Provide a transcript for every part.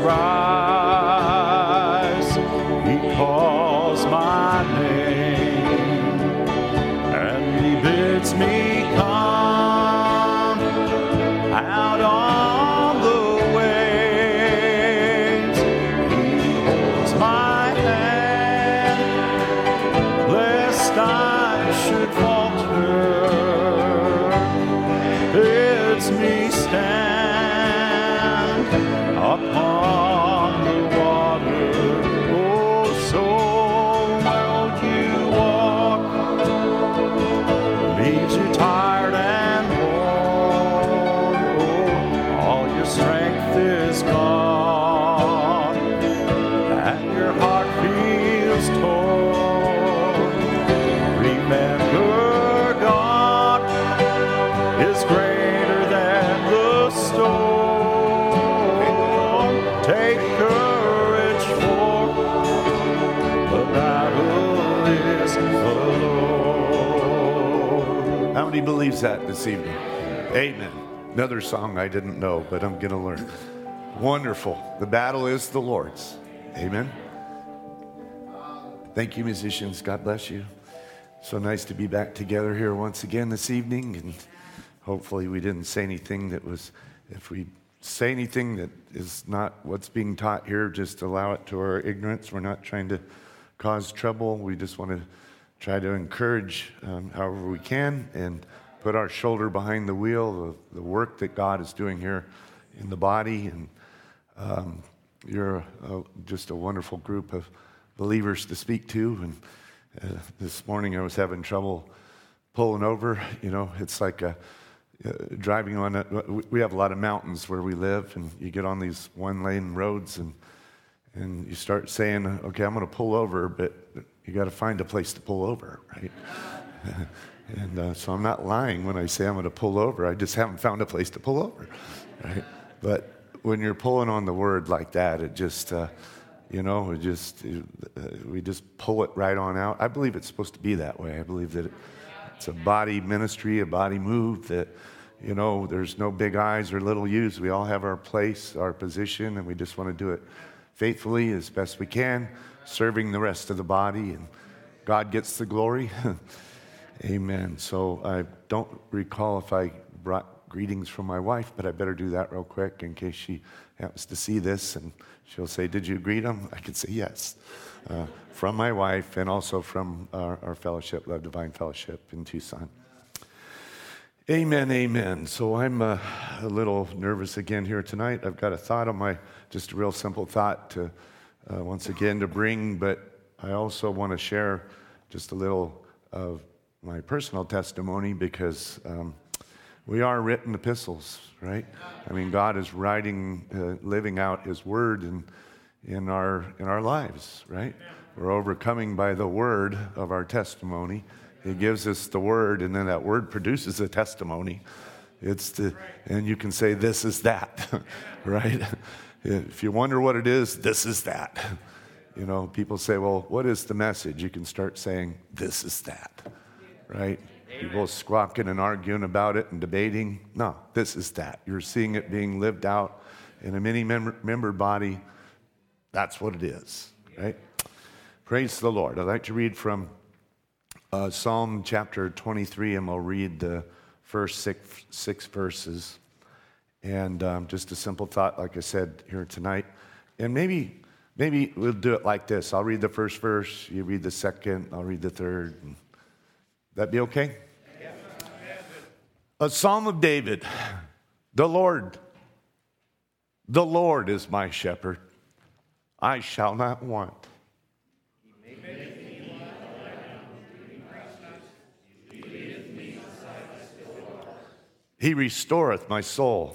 rise, Lord. Believes that this evening? Amen. Another song I didn't know, but I'm going to learn. Wonderful. The battle is the Lord's. Amen. Thank you, musicians. God bless you. So nice to be back together here once again this evening. And hopefully, we didn't say anything that was, if we say anything that is not what's being taught here, just allow it to our ignorance. We're not trying to cause trouble. We just want to try to encourage um, however we can and put our shoulder behind the wheel, the, the work that God is doing here in the body. And um, you're just a wonderful group of believers to speak to. And uh, this morning I was having trouble pulling over. You know, it's like a, uh, driving on a, we have a lot of mountains where we live, and you get on these one lane roads and and you start saying, okay, I'm going to pull over, but you got to find a place to pull over, right? and uh, so I'm not lying when I say I'm going to pull over. I just haven't found a place to pull over, right? But when you're pulling on the word like that, it just, uh, you know, it just, uh, we just pull it right on out. I believe it's supposed to be that way. I believe that it, it's a body ministry, a body move that, you know, there's no big eyes or little U's. We all have our place, our position, and we just want to do it faithfully as best we can, serving the rest of the body, and God gets the glory. Amen. So I don't recall if I brought greetings from my wife, but I better do that real quick in case she happens to see this and she'll say, Did you greet him? I can say yes. Uh, from my wife and also from our, our fellowship, Love Divine Fellowship in Tucson. Amen, amen. So I'm uh, a little nervous again here tonight. I've got a thought on my, just a real simple thought to, uh, once again, to bring, but I also want to share just a little of my personal testimony because um, we are written epistles, right? I mean, God is writing, uh, living out His word in, in, our, in our lives, right? We're overcoming by the word of our testimony. He gives us the word, and then that word produces a testimony. It's the, and you can say, This is that, right? If you wonder what it is, this is that. You know, people say, Well, what is the message? You can start saying, This is that, right? People squawking and arguing about it and debating. No, this is that. You're seeing it being lived out in a many member body. That's what it is, right? Praise the Lord. I'd like to read from uh, Psalm chapter 23, and we'll read the first six, six verses. And um, just a simple thought, like I said here tonight. And maybe, maybe we'll do it like this I'll read the first verse, you read the second, I'll read the third. That be okay? A psalm of David. The Lord, the Lord is my shepherd. I shall not want. He restoreth my soul.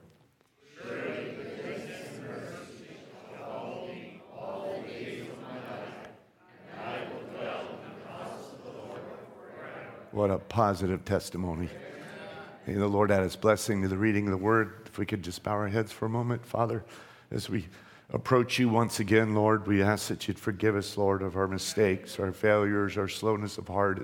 what a positive testimony. May the Lord add his blessing to the reading of the word. If we could just bow our heads for a moment, Father, as we approach you once again, Lord, we ask that you'd forgive us, Lord, of our mistakes, our failures, our slowness of heart.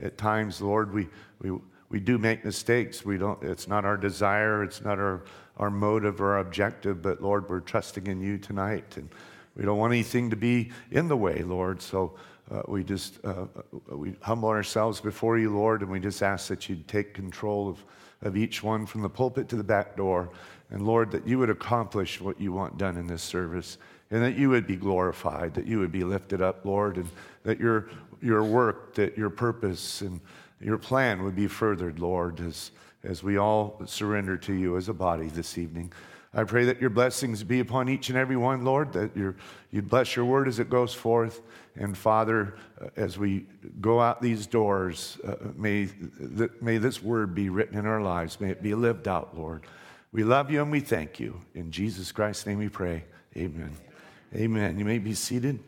At, at times, Lord, we, we, we do make mistakes. We don't, it's not our desire, it's not our, our motive or our objective, but Lord, we're trusting in you tonight. And we don't want anything to be in the way, Lord. So uh, we just uh, uh, we humble ourselves before you, Lord, and we just ask that you'd take control of, of each one from the pulpit to the back door. And Lord, that you would accomplish what you want done in this service, and that you would be glorified, that you would be lifted up, Lord, and that your, your work, that your purpose and your plan would be furthered, Lord, as, as we all surrender to you as a body this evening. I pray that your blessings be upon each and every one, Lord, that you bless your word as it goes forth. And Father, uh, as we go out these doors, uh, may, th- may this word be written in our lives. May it be lived out, Lord. We love you and we thank you. In Jesus Christ's name we pray. Amen. Amen. You may be seated.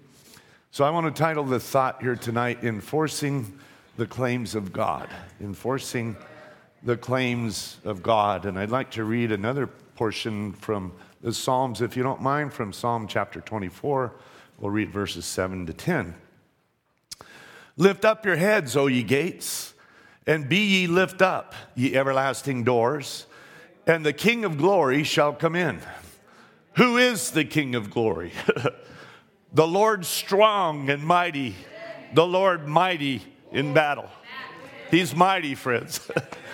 So I want to title the thought here tonight Enforcing the Claims of God. Enforcing the Claims of God. And I'd like to read another portion from the Psalms, if you don't mind, from Psalm chapter 24. We'll read verses 7 to 10. Lift up your heads, O ye gates, and be ye lift up, ye everlasting doors, and the King of glory shall come in. Who is the King of glory? the Lord strong and mighty, the Lord mighty in battle. He's mighty, friends.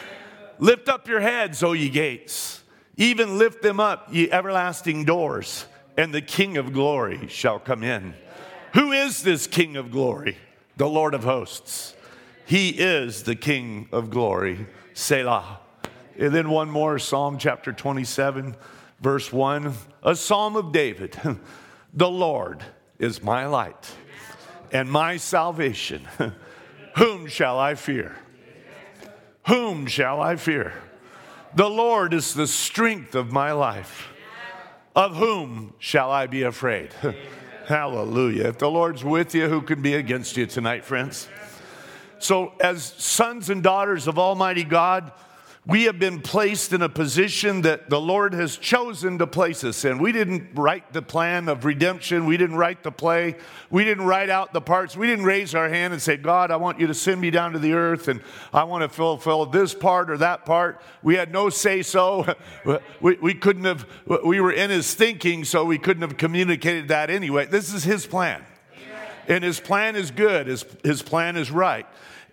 lift up your heads, O ye gates even lift them up, ye everlasting doors, and the King of glory shall come in. Who is this King of glory? The Lord of hosts. He is the King of glory. Selah. And then one more, Psalm chapter 27, verse 1, a psalm of David. The Lord is my light and my salvation. Whom shall I fear? Whom shall I fear? The Lord is the strength of my life. Of whom shall I be afraid? Hallelujah. If the Lord's with you, who can be against you tonight, friends? So, as sons and daughters of Almighty God, we have been placed in a position that the Lord has chosen to place us in. We didn't write the plan of redemption. We didn't write the play. We didn't write out the parts. We didn't raise our hand and say, God, I want you to send me down to the earth and I want to fulfill this part or that part. We had no say so. We, we couldn't have, we were in his thinking, so we couldn't have communicated that anyway. This is his plan. And his plan is good, his, his plan is right.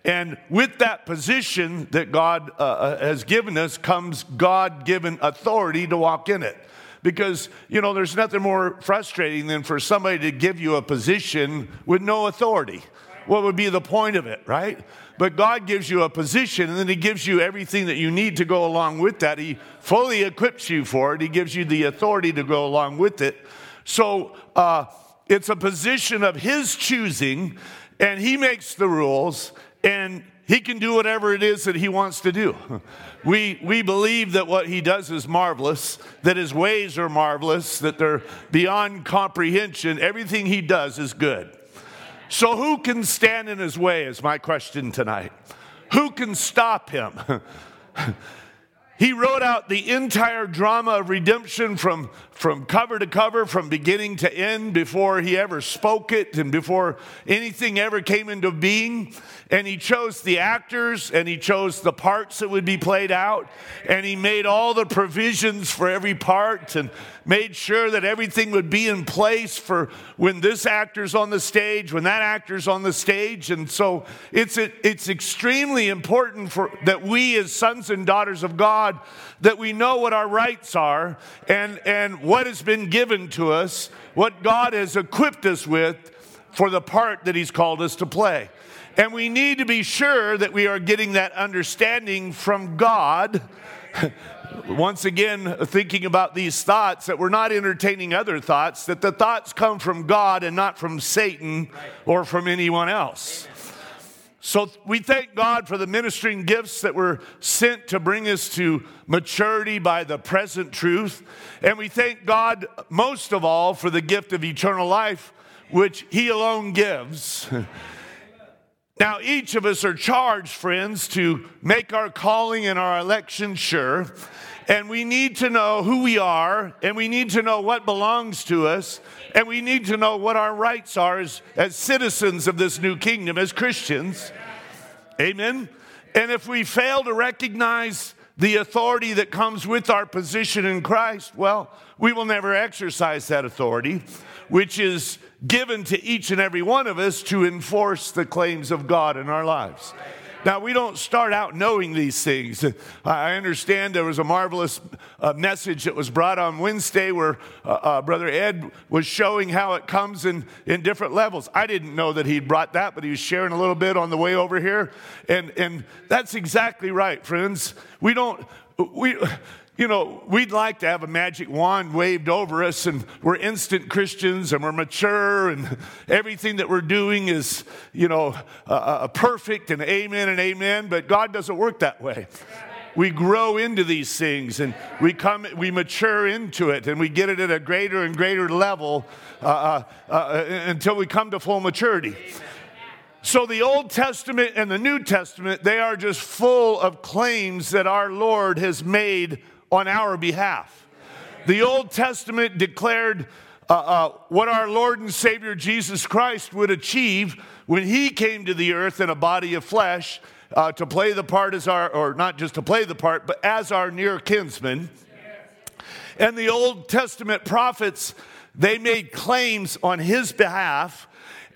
And with that position that God uh, uh has given us comes God given authority to walk in it. Because, you know, there's nothing more frustrating than for somebody to give you a position with no authority. What would be the point of it, right? But God gives you a position and then He gives you everything that you need to go along with that. He fully equips you for it, He gives you the authority to go along with it. So uh, it's a position of His choosing, and He makes the rules and he can do whatever it is that he wants to do. We, we believe that what he does is marvelous, that his ways are marvelous, that they're beyond comprehension. Everything he does is good. So, who can stand in his way, is my question tonight. Who can stop him? He wrote out the entire drama of redemption from, from cover to cover, from beginning to end, before he ever spoke it and before anything ever came into being. And he chose the actors and he chose the parts that would be played out. And he made all the provisions for every part and made sure that everything would be in place for when this actor's on the stage, when that actor's on the stage. And so it's, it's extremely important for, that we, as sons and daughters of God, that we know what our rights are and, and what has been given to us, what God has equipped us with for the part that He's called us to play. And we need to be sure that we are getting that understanding from God once again thinking about these thoughts that we're not entertaining other thoughts, that the thoughts come from God and not from Satan or from anyone else. So we thank God for the ministering gifts that were sent to bring us to maturity by the present truth. And we thank God most of all for the gift of eternal life, which He alone gives. Now, each of us are charged, friends, to make our calling and our election sure. And we need to know who we are, and we need to know what belongs to us, and we need to know what our rights are as, as citizens of this new kingdom, as Christians. Amen. And if we fail to recognize the authority that comes with our position in Christ, well, we will never exercise that authority, which is given to each and every one of us to enforce the claims of God in our lives. Now, we don't start out knowing these things. I understand there was a marvelous uh, message that was brought on Wednesday where uh, uh, Brother Ed was showing how it comes in, in different levels. I didn't know that he'd brought that, but he was sharing a little bit on the way over here. And, and that's exactly right, friends. We don't, we, you know, we'd like to have a magic wand waved over us and we're instant Christians and we're mature and everything that we're doing is, you know, uh, uh, perfect and amen and amen. But God doesn't work that way. We grow into these things and we come, we mature into it and we get it at a greater and greater level uh, uh, uh until we come to full maturity. So the Old Testament and the New Testament, they are just full of claims that our Lord has made on our behalf. The Old Testament declared uh, uh, what our Lord and Savior Jesus Christ would achieve when he came to the earth in a body of flesh uh, to play the part as our, or not just to play the part, but as our near kinsman. And the Old Testament prophets, they made claims on his behalf,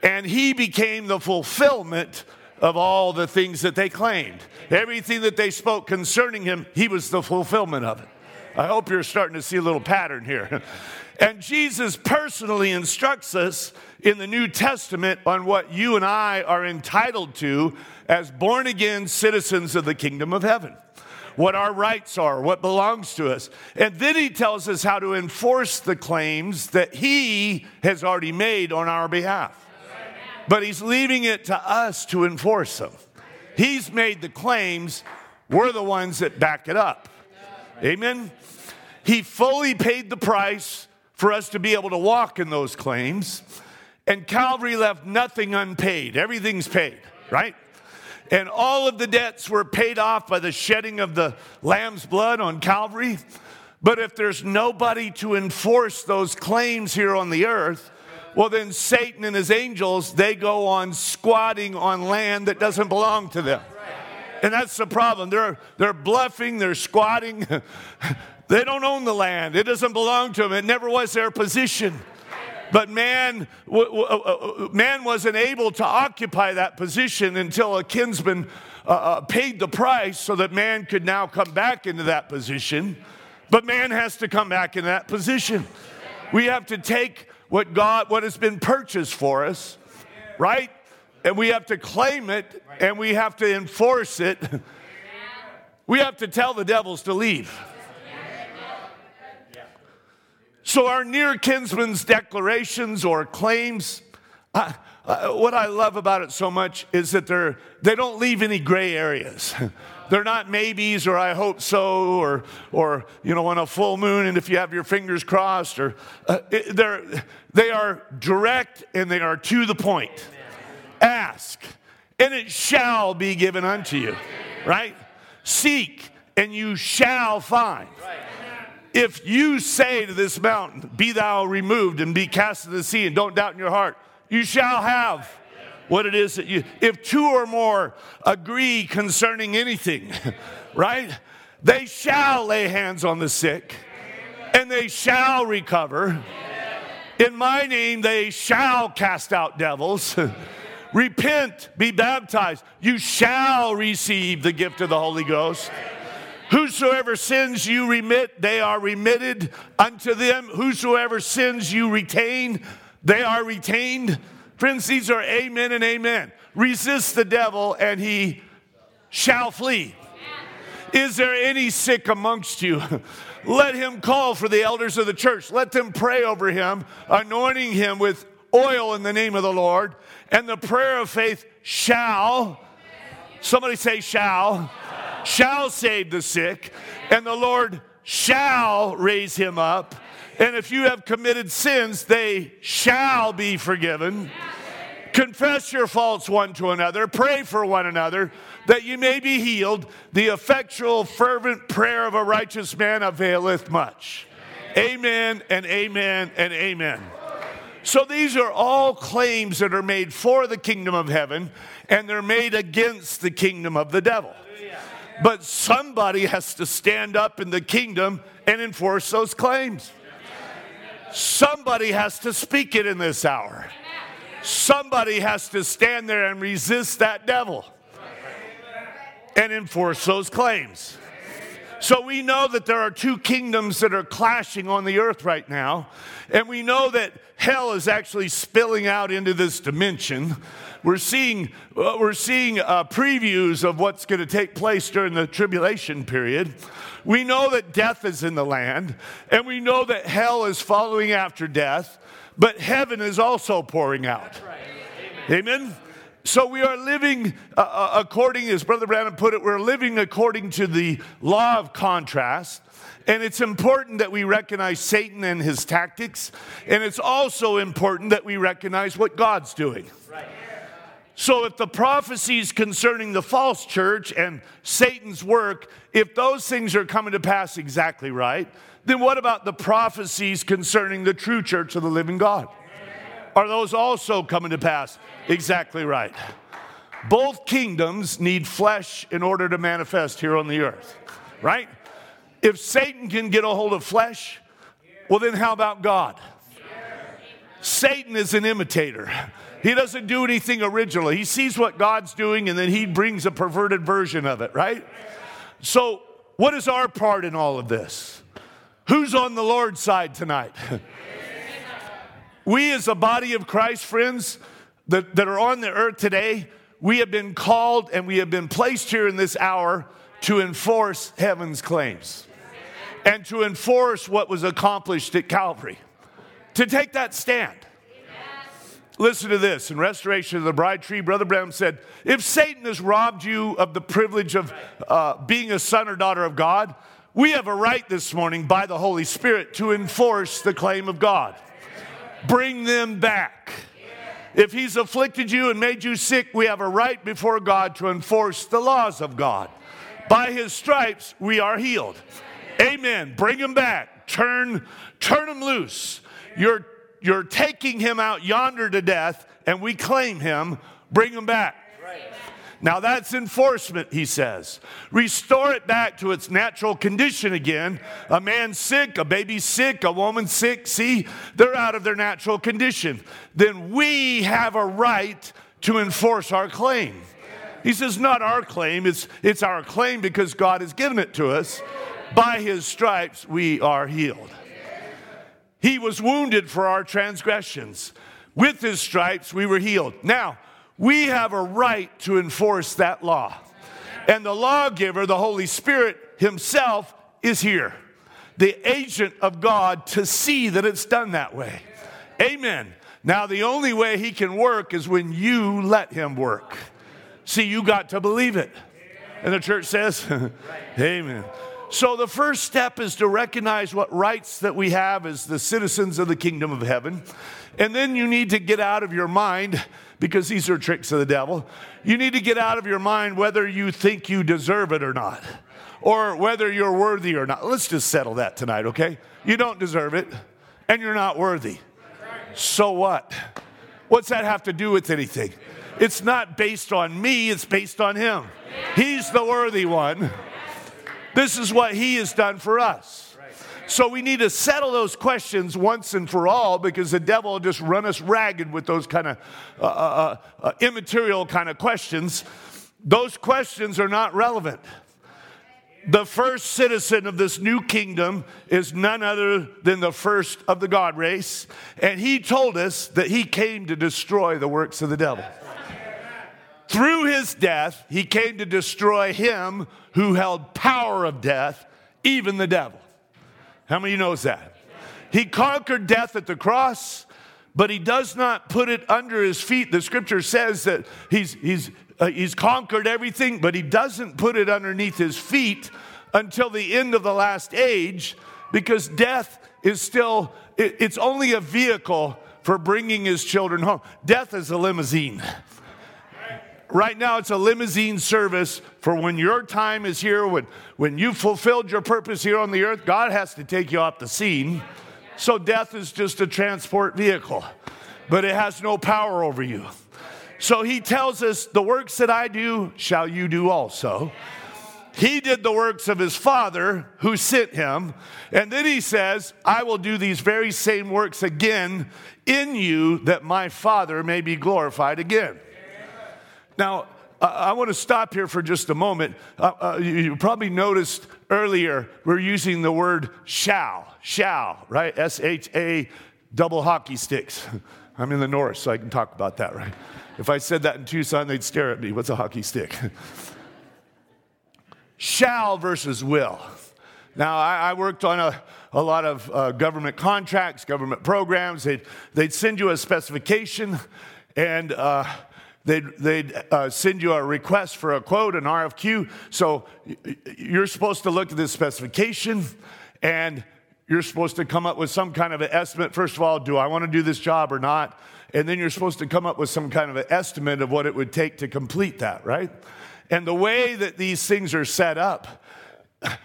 and he became the fulfillment of all the things that they claimed. Everything that they spoke concerning him, he was the fulfillment of it. I hope you're starting to see a little pattern here. And Jesus personally instructs us in the New Testament on what you and I are entitled to as born again citizens of the kingdom of heaven. What our rights are, what belongs to us. And then he tells us how to enforce the claims that he has already made on our behalf. But he's leaving it to us to enforce them. He's made the claims, we're the ones that back it up. Amen? He fully paid the price for us to be able to walk in those claims. And Calvary left nothing unpaid. Everything's paid, right? And all of the debts were paid off by the shedding of the lamb's blood on Calvary. But if there's nobody to enforce those claims here on the earth, well, then Satan and his angels, they go on squatting on land that doesn't belong to them. And that's the problem. They're, they're bluffing, they're squatting. they don't own the land, it doesn't belong to them, it never was their position. But man, uh, uh, man wasn't able to occupy that position until a kinsman uh, uh, paid the price so that man could now come back into that position. But man has to come back in that position. We have to take what God, what has been purchased for us, right? And we have to claim it and we have to enforce it. We have to tell the devils to leave. So, our near kinsman's declarations or claims, uh, uh, what I love about it so much is that they're, they don't leave any gray areas. They're not maybes or I hope so or, or you know, on a full moon and if you have your fingers crossed or uh, they're, they are direct and they are to the point. Ask and it shall be given unto you, right? Seek and you shall find. If you say to this mountain, Be thou removed and be cast into the sea, and don't doubt in your heart, you shall have what it is that you, if two or more agree concerning anything, right? They shall lay hands on the sick and they shall recover. In my name, they shall cast out devils. Repent, be baptized. You shall receive the gift of the Holy Ghost. Whosoever sins you remit, they are remitted unto them. Whosoever sins you retain, they are retained. Friends, these are amen and amen. Resist the devil and he shall flee. Is there any sick amongst you? Let him call for the elders of the church. Let them pray over him, anointing him with oil in the name of the Lord. And the prayer of faith shall, somebody say, shall, shall save the sick. And the Lord shall raise him up. And if you have committed sins, they shall be forgiven. Confess your faults one to another, pray for one another, that you may be healed. The effectual, fervent prayer of a righteous man availeth much. Amen and amen and amen. So these are all claims that are made for the kingdom of heaven, and they're made against the kingdom of the devil. But somebody has to stand up in the kingdom and enforce those claims. Somebody has to speak it in this hour. Somebody has to stand there and resist that devil and enforce those claims. So we know that there are two kingdoms that are clashing on the earth right now, and we know that hell is actually spilling out into this dimension. We're seeing, uh, we're seeing uh, previews of what's going to take place during the tribulation period. We know that death is in the land, and we know that hell is following after death, but heaven is also pouring out. Amen. Amen? So we are living uh, uh, according, as Brother Branham put it, we're living according to the law of contrast. And it's important that we recognize Satan and his tactics. And it's also important that we recognize what God's doing. So, if the prophecies concerning the false church and Satan's work, if those things are coming to pass exactly right, then what about the prophecies concerning the true church of the living God? Are those also coming to pass? Exactly right. Both kingdoms need flesh in order to manifest here on the earth, right? If Satan can get a hold of flesh, well, then how about God? Satan is an imitator. He doesn't do anything original. He sees what God's doing and then he brings a perverted version of it, right? So, what is our part in all of this? Who's on the Lord's side tonight? We, as a body of Christ, friends, that, that are on the earth today, we have been called and we have been placed here in this hour to enforce heaven's claims and to enforce what was accomplished at Calvary. To take that stand. Listen to this. In Restoration of the Bride Tree, Brother Branham said, If Satan has robbed you of the privilege of uh, being a son or daughter of God, we have a right this morning by the Holy Spirit to enforce the claim of God bring them back. If he's afflicted you and made you sick, we have a right before God to enforce the laws of God. By his stripes, we are healed. Amen. Bring them back. Turn, turn him loose. You're, you're taking him out yonder to death, and we claim him. Bring him back. Now that's enforcement, he says. Restore it back to its natural condition again. A man sick, a baby sick, a woman sick, see, they're out of their natural condition. Then we have a right to enforce our claim. He says, not our claim, it's, it's our claim because God has given it to us. By his stripes we are healed. He was wounded for our transgressions. With his stripes we were healed. Now, we have a right to enforce that law. And the lawgiver, the Holy Spirit Himself, is here, the agent of God to see that it's done that way. Amen. Now, the only way He can work is when you let Him work. See, you got to believe it. And the church says, Amen. So, the first step is to recognize what rights that we have as the citizens of the kingdom of heaven. And then you need to get out of your mind because these are tricks of the devil. You need to get out of your mind whether you think you deserve it or not, or whether you're worthy or not. Let's just settle that tonight, okay? You don't deserve it, and you're not worthy. So what? What's that have to do with anything? It's not based on me, it's based on Him. He's the worthy one. This is what He has done for us. So we need to settle those questions once and for all because the devil will just run us ragged with those kind of uh, uh, uh, uh, immaterial kind of questions. Those questions are not relevant. The first citizen of this new kingdom is none other than the first of the God race. And he told us that he came to destroy the works of the devil. Through his death, he came to destroy him who held power of death, even the devil. How many of you knows that? He conquered death at the cross, but he does not put it under his feet. The scripture says that he's, he's, uh, he's conquered everything, but he doesn't put it underneath his feet until the end of the last age because death is still, it, it's only a vehicle for bringing his children home. Death is a limousine. Right now, it's a limousine service for when your time is here, when, when you've fulfilled your purpose here on the earth, God has to take you off the scene. So, death is just a transport vehicle, but it has no power over you. So, he tells us, The works that I do, shall you do also. He did the works of his Father who sent him. And then he says, I will do these very same works again in you that my Father may be glorified again. Now, I want to stop here for just a moment. Uh, uh, you probably noticed earlier we're using the word shall, shall, right? S H A double hockey sticks. I'm in the north, so I can talk about that, right? If I said that in Tucson, they'd stare at me. What's a hockey stick? shall versus will. Now, I, I worked on a, a lot of uh, government contracts, government programs. They'd, they'd send you a specification, and uh, They'd, they'd uh, send you a request for a quote, an RFQ. So you're supposed to look at this specification and you're supposed to come up with some kind of an estimate. First of all, do I want to do this job or not? And then you're supposed to come up with some kind of an estimate of what it would take to complete that, right? And the way that these things are set up,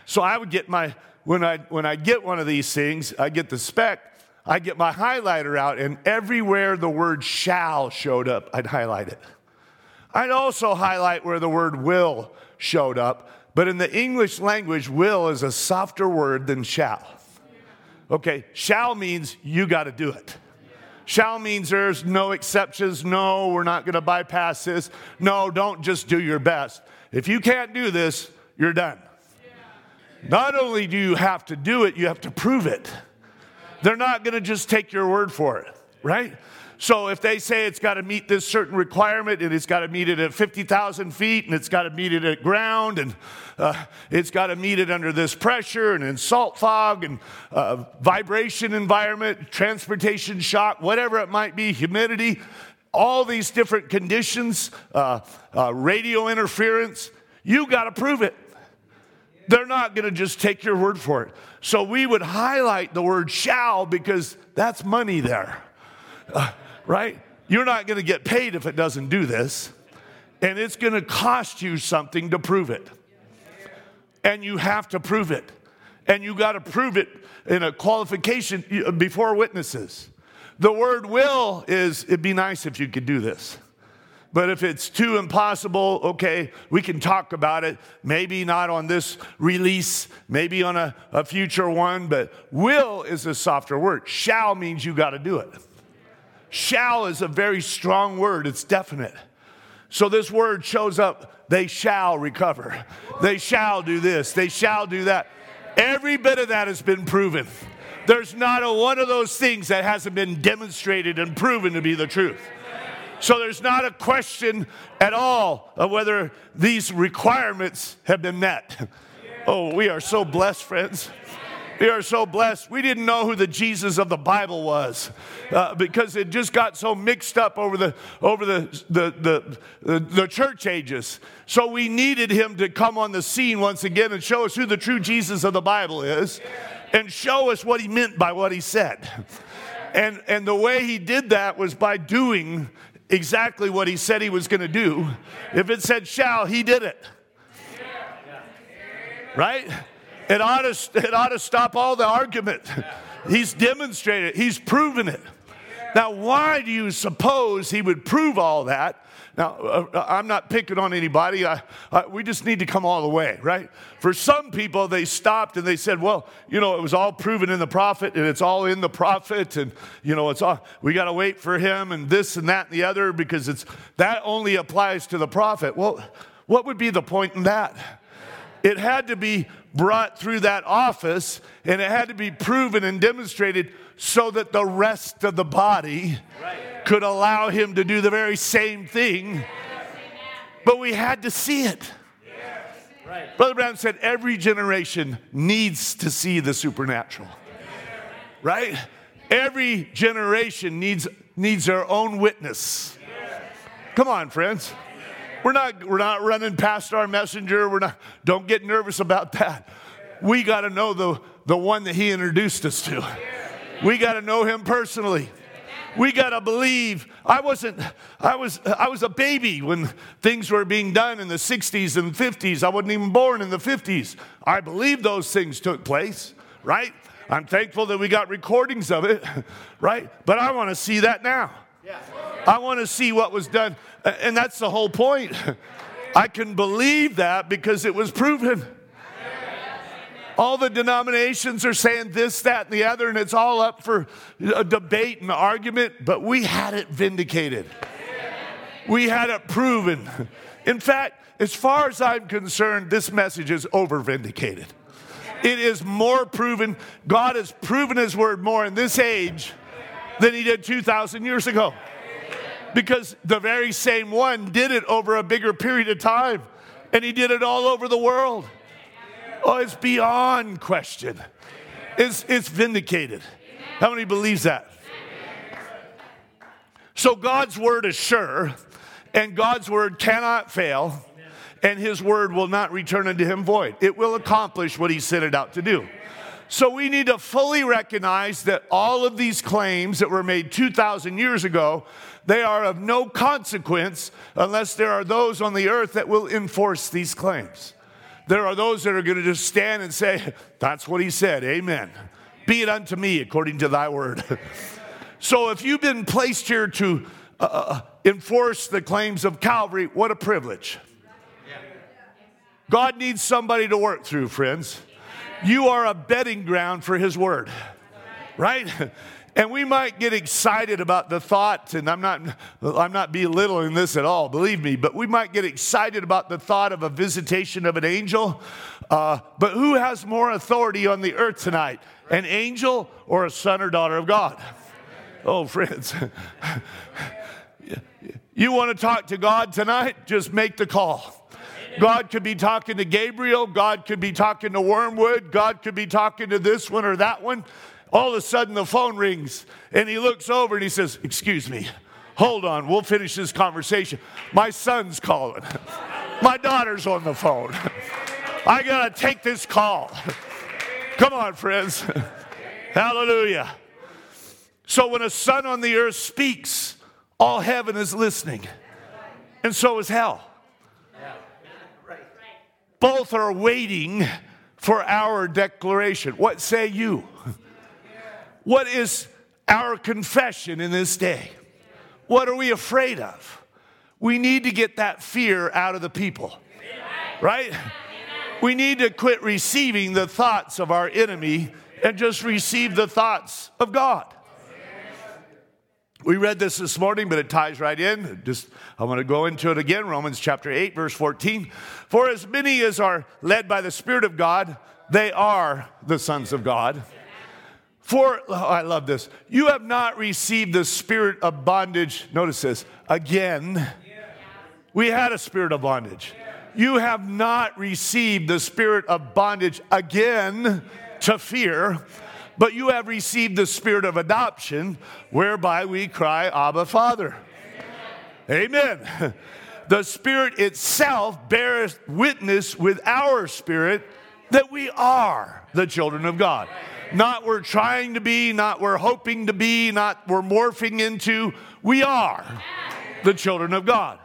so I would get my, when I, when I get one of these things, I get the spec, I get my highlighter out, and everywhere the word shall showed up, I'd highlight it. I'd also highlight where the word will showed up, but in the English language, will is a softer word than shall. Okay, shall means you got to do it. Shall means there's no exceptions. No, we're not going to bypass this. No, don't just do your best. If you can't do this, you're done. Not only do you have to do it, you have to prove it. They're not going to just take your word for it, right? So if they say it's got to meet this certain requirement and it's got to meet it at 50,000 feet and it's got to meet it at ground and uh, it's got to meet it under this pressure and in salt fog and uh, vibration environment, transportation shock, whatever it might be, humidity, all these different conditions, uh, uh radio interference, you got to prove it. They're not going to just take your word for it. So we would highlight the word shall because that's money there, uh, right? You're not going to get paid if it doesn't do this, and it's going to cost you something to prove it. And you have to prove it. And you got to prove it in a qualification before witnesses. The word will is it'd be nice if you could do this. But if it's too impossible, okay, we can talk about it. Maybe not on this release, maybe on a, a future one, but will is a softer word. Shall means you got to do it. Shall is a very strong word, it's definite. So this word shows up, they shall recover. They shall do this, they shall do that. Every bit of that has been proven. There's not a one of those things that hasn't been demonstrated and proven to be the truth. So there's not a question at all of whether these requirements have been met. Oh, we are so blessed, friends. We are so blessed. We didn't know who the Jesus of the Bible was uh, because it just got so mixed up over the over the the, the the the church ages. So we needed him to come on the scene once again and show us who the true Jesus of the Bible is, and show us what he meant by what he said. And and the way he did that was by doing exactly what he said he was going to do. If it said shall, he did it. Right? It ought to, it ought to stop all the argument. He's demonstrated, he's proven it. Now, why do you suppose he would prove all that now, uh, uh, I'm not picking on anybody. I, I, we just need to come all the way, right? For some people, they stopped and they said, well, you know, it was all proven in the prophet and it's all in the prophet and, you know, it's all, we got to wait for him and this and that and the other because it's, that only applies to the prophet. Well, what would be the point in that? It had to be brought through that office and it had to be proven and demonstrated so that the rest of the body could allow him to do the very same thing. But we had to see it. Brother Brown said every generation needs to see the supernatural. Right? Every generation needs, needs their own witness. Come on, friends. We're not, we're not running past our messenger. We're not, don't get nervous about that. We got to know the, the one that he introduced us to. We got to know him personally. We got to believe. I wasn't, I was, I was a baby when things were being done in the 60s and 50s. I wasn't even born in the 50s. I believe those things took place, right? I'm thankful that we got recordings of it, right? But I want to see that now. I want to see what was done. And that's the whole point. I can believe that because it was proven. All the denominations are saying this, that, and the other, and it's all up for a debate and argument, but we had it vindicated. We had it proven. In fact, as far as I'm concerned, this message is over vindicated. It is more proven. God has proven His word more in this age than He did 2,000 years ago. Because the very same one did it over a bigger period of time, and He did it all over the world. Oh, it's beyond question. It's, it's vindicated. How many believes that? So God's word is sure, and God's word cannot fail, and his word will not return unto him void. It will accomplish what he sent it out to do. So we need to fully recognize that all of these claims that were made 2,000 years ago, they are of no consequence unless there are those on the earth that will enforce these claims. There are those that are going to just stand and say, That's what he said. Amen. Be it unto me according to thy word. so if you've been placed here to uh, uh, enforce the claims of Calvary, what a privilege. God needs somebody to work through, friends. You are a bedding ground for his word, right? And we might get excited about the thought, and I'm not, I'm not belittling this at all, believe me, but we might get excited about the thought of a visitation of an angel. Uh, but who has more authority on the earth tonight, an angel or a son or daughter of God? Oh, friends. you want to talk to God tonight? Just make the call. God could be talking to Gabriel. God could be talking to Wormwood. God could be talking to this one or that one all of a sudden the phone rings and he looks over and he says, Excuse me, hold on, we'll finish this conversation. My son's calling, my daughter's on the phone. I gotta take this call. Come on, friends. Hallelujah. So when a son on the earth speaks, all heaven is listening, and so is hell. Both are waiting for our declaration. What say you? What is our confession in this day? What are we afraid of? We need to get that fear out of the people, right? We need to quit receiving the thoughts of our enemy and just receive the thoughts of God. We read this this morning, but it ties right in. Just I want to go into it again. Romans chapter 8, verse 14. For as many as are led by the Spirit of God, they are the sons of God. For, oh, I love this. You have not received the spirit of bondage, notice this, again. We had a spirit of bondage. You have not received the spirit of bondage again to fear, but you have received the spirit of adoption, whereby we cry, Abba, Father. Amen. The Spirit itself bears witness with our spirit that we are the children of God not we're trying to be, not we're hoping to be, not we're morphing into. We are the children of God.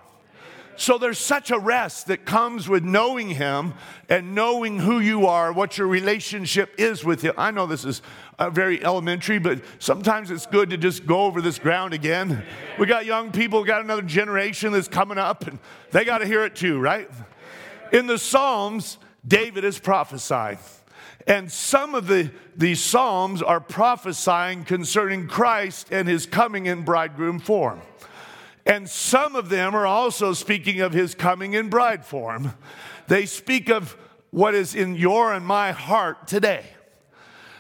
So there's such a rest that comes with knowing Him and knowing who you are, what your relationship is with Him. I know this is uh, very elementary, but sometimes it's good to just go over this ground again. We got young people, we got another generation that's coming up, and they got to hear it too, right? In the Psalms, David is prophesying. And some of the, the Psalms are prophesying concerning Christ and his coming in bridegroom form. And some of them are also speaking of his coming in bride form. They speak of what is in your and my heart today.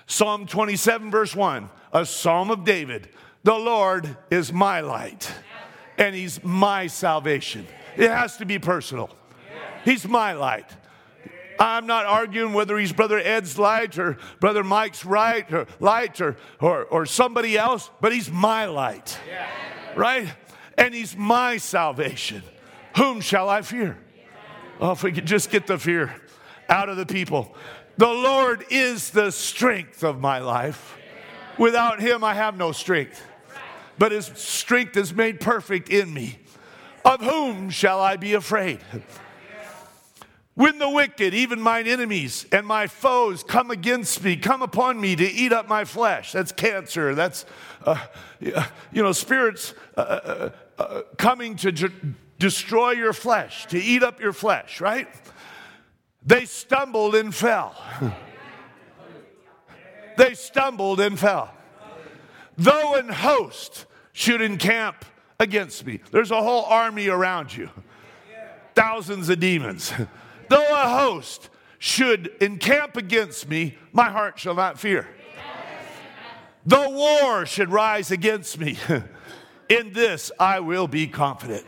Psalm 27, verse 1, a psalm of David. The Lord is my light, and he's my salvation. It has to be personal. He's my light. I'm not arguing whether he's Brother Ed's light or Brother Mike's right or light or, or, or somebody else, but he's my light. Yeah. Right? And he's my salvation. Whom shall I fear? Oh, if we could just get the fear out of the people. The Lord is the strength of my life. Without him, I have no strength. but his strength is made perfect in me. Of whom shall I be afraid? When the wicked, even mine enemies and my foes, come against me, come upon me to eat up my flesh. That's cancer. That's, uh, you know, spirits uh, uh, uh coming to j- destroy your flesh, to eat up your flesh, right? They stumbled and fell. they stumbled and fell. Though an host should encamp against me, there's a whole army around you, thousands of demons. Though a host should encamp against me, my heart shall not fear. Though war should rise against me, in this I will be confident.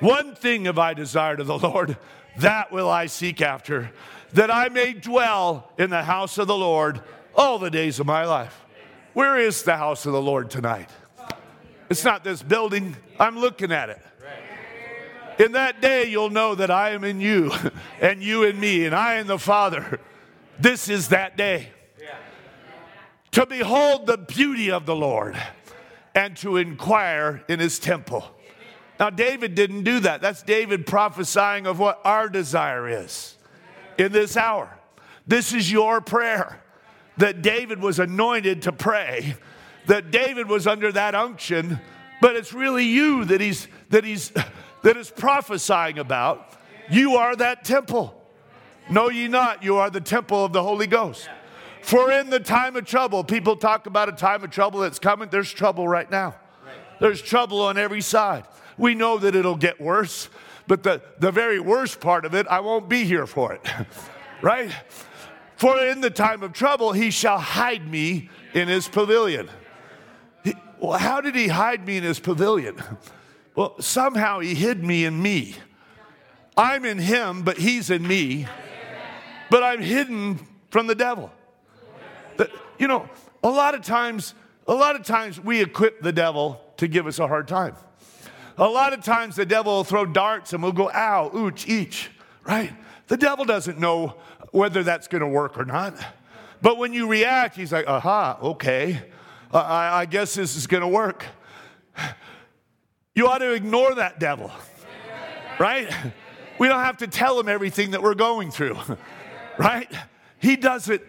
One thing have I desired of the Lord, that will I seek after, that I may dwell in the house of the Lord all the days of my life. Where is the house of the Lord tonight? It's not this building, I'm looking at it. In that day, you'll know that I am in you, and you in me, and I in the Father. This is that day. To behold the beauty of the Lord and to inquire in his temple. Now, David didn't do that. That's David prophesying of what our desire is in this hour. This is your prayer that David was anointed to pray, that David was under that unction, but it's really you that he's, that he's, that is prophesying about. You are that temple. Know ye not, you are the temple of the Holy Ghost. For in the time of trouble, people talk about a time of trouble that's coming. There's trouble right now. There's trouble on every side. We know that it'll get worse, but the, the very worst part of it, I won't be here for it. right? For in the time of trouble, he shall hide me in his pavilion. He, well, how did he hide me in his pavilion? Well, somehow he hid me in me. I'm in him, but he's in me. But I'm hidden from the devil. But, you know, a lot of times, a lot of times we equip the devil to give us a hard time. A lot of times the devil will throw darts and we'll go, ow, ooch, each, right? The devil doesn't know whether that's going to work or not. But when you react, he's like, aha, okay, I, I guess this is going to work. You ought to ignore that devil, right? We don't have to tell him everything that we're going through, right? He does it.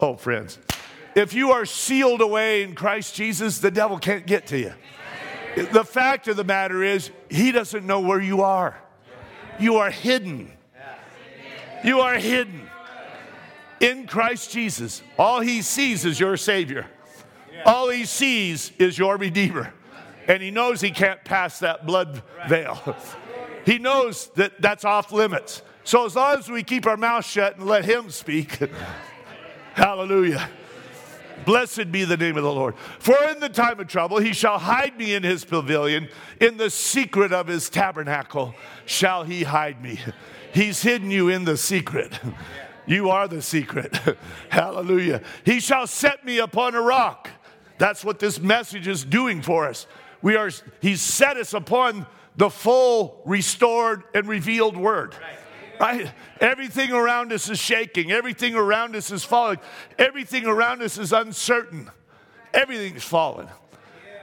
Oh, friends, if you are sealed away in Christ Jesus, the devil can't get to you. The fact of the matter is, he doesn't know where you are. You are hidden. You are hidden in Christ Jesus. All he sees is your Savior, all he sees is your Redeemer. And he knows he can't pass that blood veil. He knows that that's off limits. So as long as we keep our mouth shut and let him speak, hallelujah. Blessed be the name of the Lord. For in the time of trouble he shall hide me in his pavilion, in the secret of his tabernacle shall he hide me. He's hidden you in the secret. You are the secret. Hallelujah. He shall set me upon a rock. That's what this message is doing for us. We are, he's set us upon the full, restored, and revealed word. Right? Everything around us is shaking. Everything around us is falling. Everything around us is uncertain. Everything's fallen.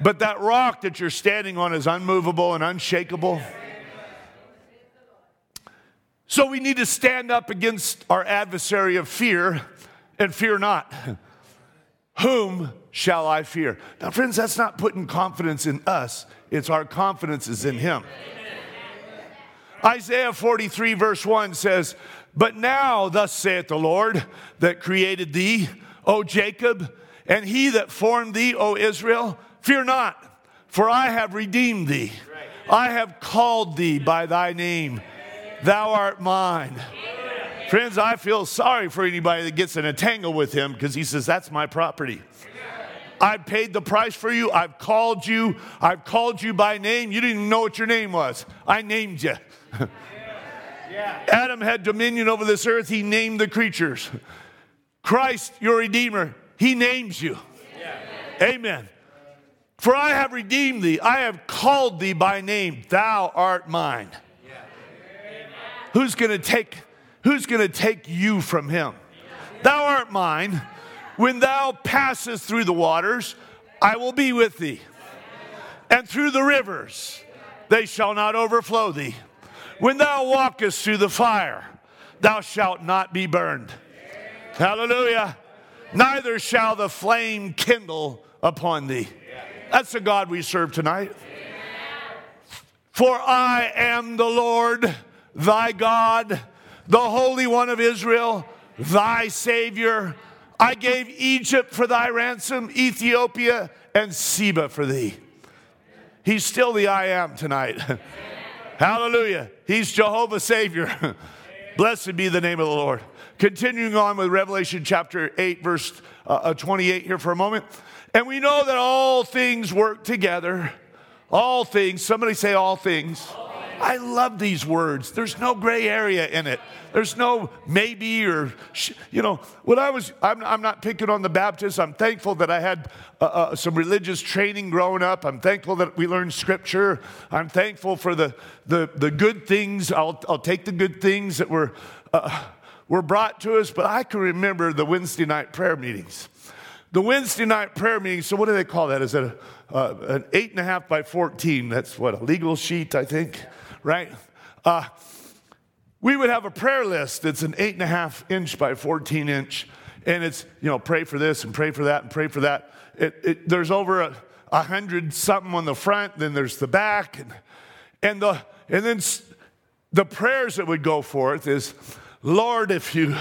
But that rock that you're standing on is unmovable and unshakable. So we need to stand up against our adversary of fear and fear not. Whom shall I fear? Now, friends, that's not putting confidence in us, it's our confidence is in Him. Isaiah 43, verse 1 says, But now, thus saith the Lord that created thee, O Jacob, and he that formed thee, O Israel, fear not, for I have redeemed thee. I have called thee by thy name. Thou art mine. Friends, I feel sorry for anybody that gets in a tangle with him because he says, That's my property. I've paid the price for you. I've called you. I've called you by name. You didn't even know what your name was. I named you. Yeah. Adam had dominion over this earth. He named the creatures. Christ, your Redeemer, He names you. Yeah. Amen. For I have redeemed thee. I have called thee by name. Thou art mine. Yeah. Who's going to take who's going to take you from him? Thou art mine. When thou passest through the waters, I will be with thee. and through the rivers, they shall not overflow thee. When thou walkest through the fire, thou shalt not be burned. Hallelujah. Neither shall the flame kindle upon thee. That's the God we serve tonight. For I am the Lord thy God, the Holy One of Israel, thy Savior. I gave Egypt for thy ransom, Ethiopia and Seba for thee. He's still the I am tonight. Hallelujah. He's Jehovah Savior. Blessed be the name of the Lord. Continuing on with Revelation chapter 8, verse uh, uh 28 here for a moment. And we know that all things work together. All things. Somebody say all things. All I love these words. There's no gray area in it. There's no maybe or, you know, when I was, I'm, I'm not picking on the Baptists. I'm thankful that I had uh, uh, some religious training growing up. I'm thankful that we learned scripture. I'm thankful for the, the, the good things. I'll, I'll take the good things that were, uh, were brought to us, but I can remember the Wednesday night prayer meetings. The Wednesday night prayer meetings, so what do they call that? Is it a, uh, an eight and a half by 14? That's what, a legal sheet, I think right? Uh, we would have a prayer list that's an eight and a half inch by 14 inch, and it's, you know, pray for this and pray for that and pray for that. It, it, there's over a, a, hundred something on the front, then there's the back, and, and, the, and then the prayers that would go forth is, Lord, if you,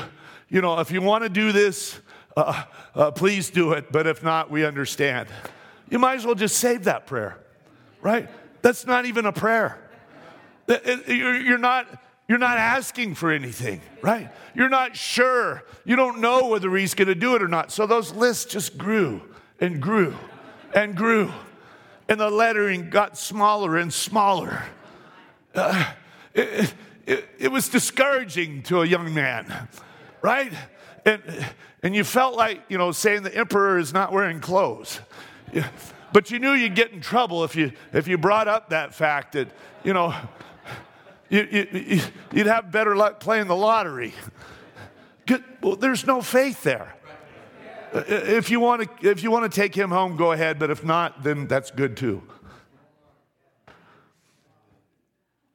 you know, if you want to do this, uh, uh, please do it, but if not, we understand. You might as well just save that prayer, right? That's not even a prayer. You're not, you're not asking for anything, right? You're not sure. You don't know whether he's going to do it or not. So those lists just grew and grew and grew. And the lettering got smaller and smaller. Uh, it, it, it was discouraging to a young man, right? And, and you felt like, you know, saying the emperor is not wearing clothes. But you knew you'd get in trouble if you, if you brought up that fact that, you know, you, would have better luck playing the lottery. Well, there's no faith there. If you, want to, if you want to take him home, go ahead, but if not, then that's good too.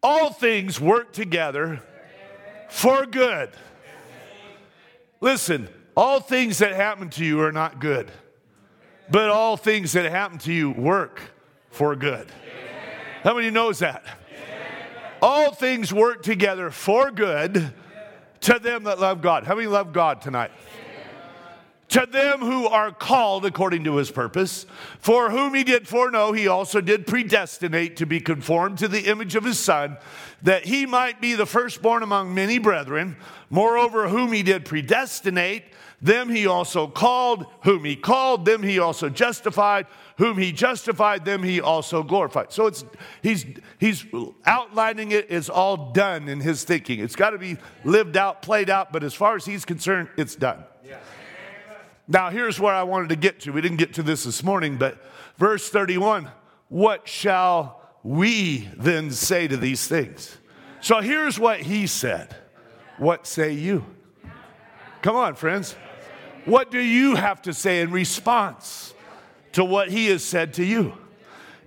All things work together for good. Listen, all things that happen to you are not good, but all things that happen to you work for good. How many knows that? All things work together for good to them that love God. How many love God tonight? To them who are called according to his purpose, for whom he did foreknow, he also did predestinate to be conformed to the image of his son, that he might be the firstborn among many brethren. Moreover, whom he did predestinate, them he also called, whom he called, them he also justified, whom he justified, them he also glorified. So it's he's he's outlining it, it's all done in his thinking. It's got to be lived out, played out, but as far as he's concerned, it's done. Now here's where I wanted to get to. We didn't get to this this morning, but verse 31, what shall we then say to these things? So here's what he said. What say you? Come on, friends. What do you have to say in response to what he has said to you?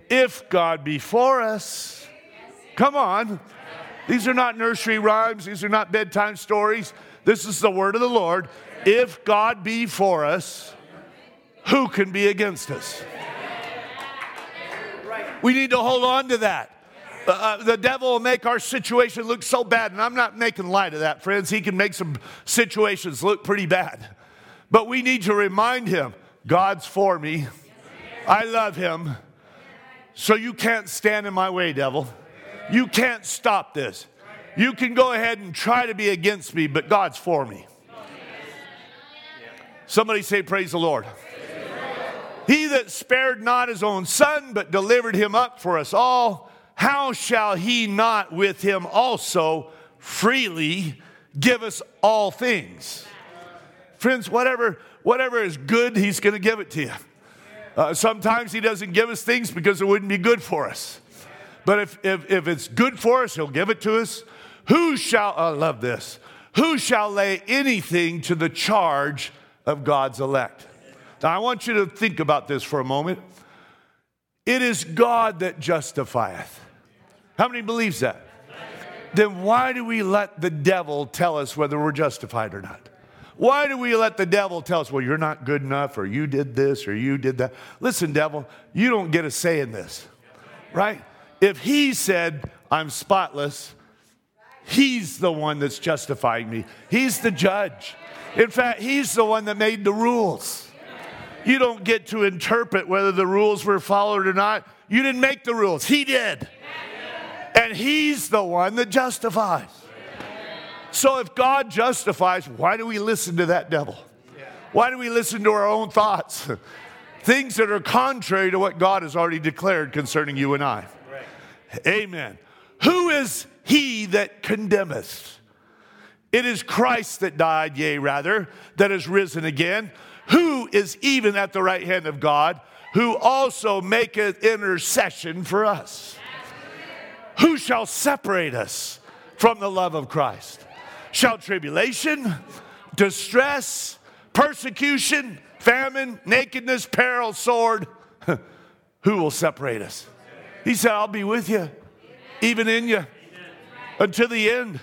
If God be for us, come on. These are not nursery rhymes, these are not bedtime stories. This is the word of the Lord. If God be for us, who can be against us? We need to hold on to that. Uh, uh, the devil will make our situation look so bad, and I'm not making light of that, friends. He can make some situations look pretty bad. But we need to remind him God's for me. I love him. So you can't stand in my way, devil. You can't stop this. You can go ahead and try to be against me, but God's for me. Somebody say, Praise the Lord. He that spared not his own son, but delivered him up for us all, how shall he not with him also freely give us all things? Friends, whatever, whatever is good, He's going to give it to you. Uh, sometimes He doesn't give us things because it wouldn't be good for us. But if, if, if it's good for us, He'll give it to us. Who shall, I love this, who shall lay anything to the charge of God's elect? Now, I want you to think about this for a moment. It is God that justifieth. How many believes that? Then why do we let the devil tell us whether we're justified or not? Why do we let the devil tell us, well, you're not good enough, or you did this, or you did that? Listen, devil, you don't get a say in this, right? If he said, I'm spotless, he's the one that's justifying me. He's the judge. In fact, he's the one that made the rules. You don't get to interpret whether the rules were followed or not. You didn't make the rules, he did. And he's the one that justifies. So if God justifies, why do we listen to that devil? Why do we listen to our own thoughts? Things that are contrary to what God has already declared concerning you and I. Amen. Who is he that condemneth? It is Christ that died, yea, rather, that is risen again, who is even at the right hand of God, who also maketh intercession for us. Who shall separate us from the love of Christ? Shall tribulation, distress, persecution, famine, nakedness, peril, sword, who will separate us? He said, I'll be with you, even in you, until the end.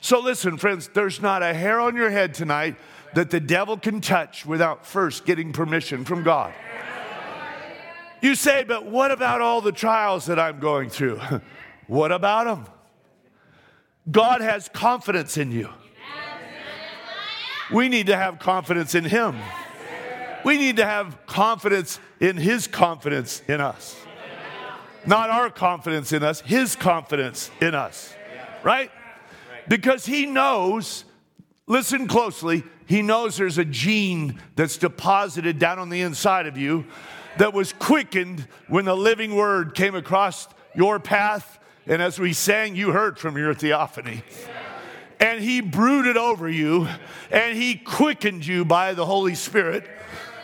So listen, friends, there's not a hair on your head tonight that the devil can touch without first getting permission from God. You say, but what about all the trials that I'm going through? What about them? God has confidence in you. We need to have confidence in Him. We need to have confidence in His confidence in us. Not our confidence in us, His confidence in us. Right? Because He knows, listen closely, He knows there's a gene that's deposited down on the inside of you that was quickened when the living word came across your path and as we sang, you heard from your theophany. And he brooded over you and he quickened you by the Holy Spirit.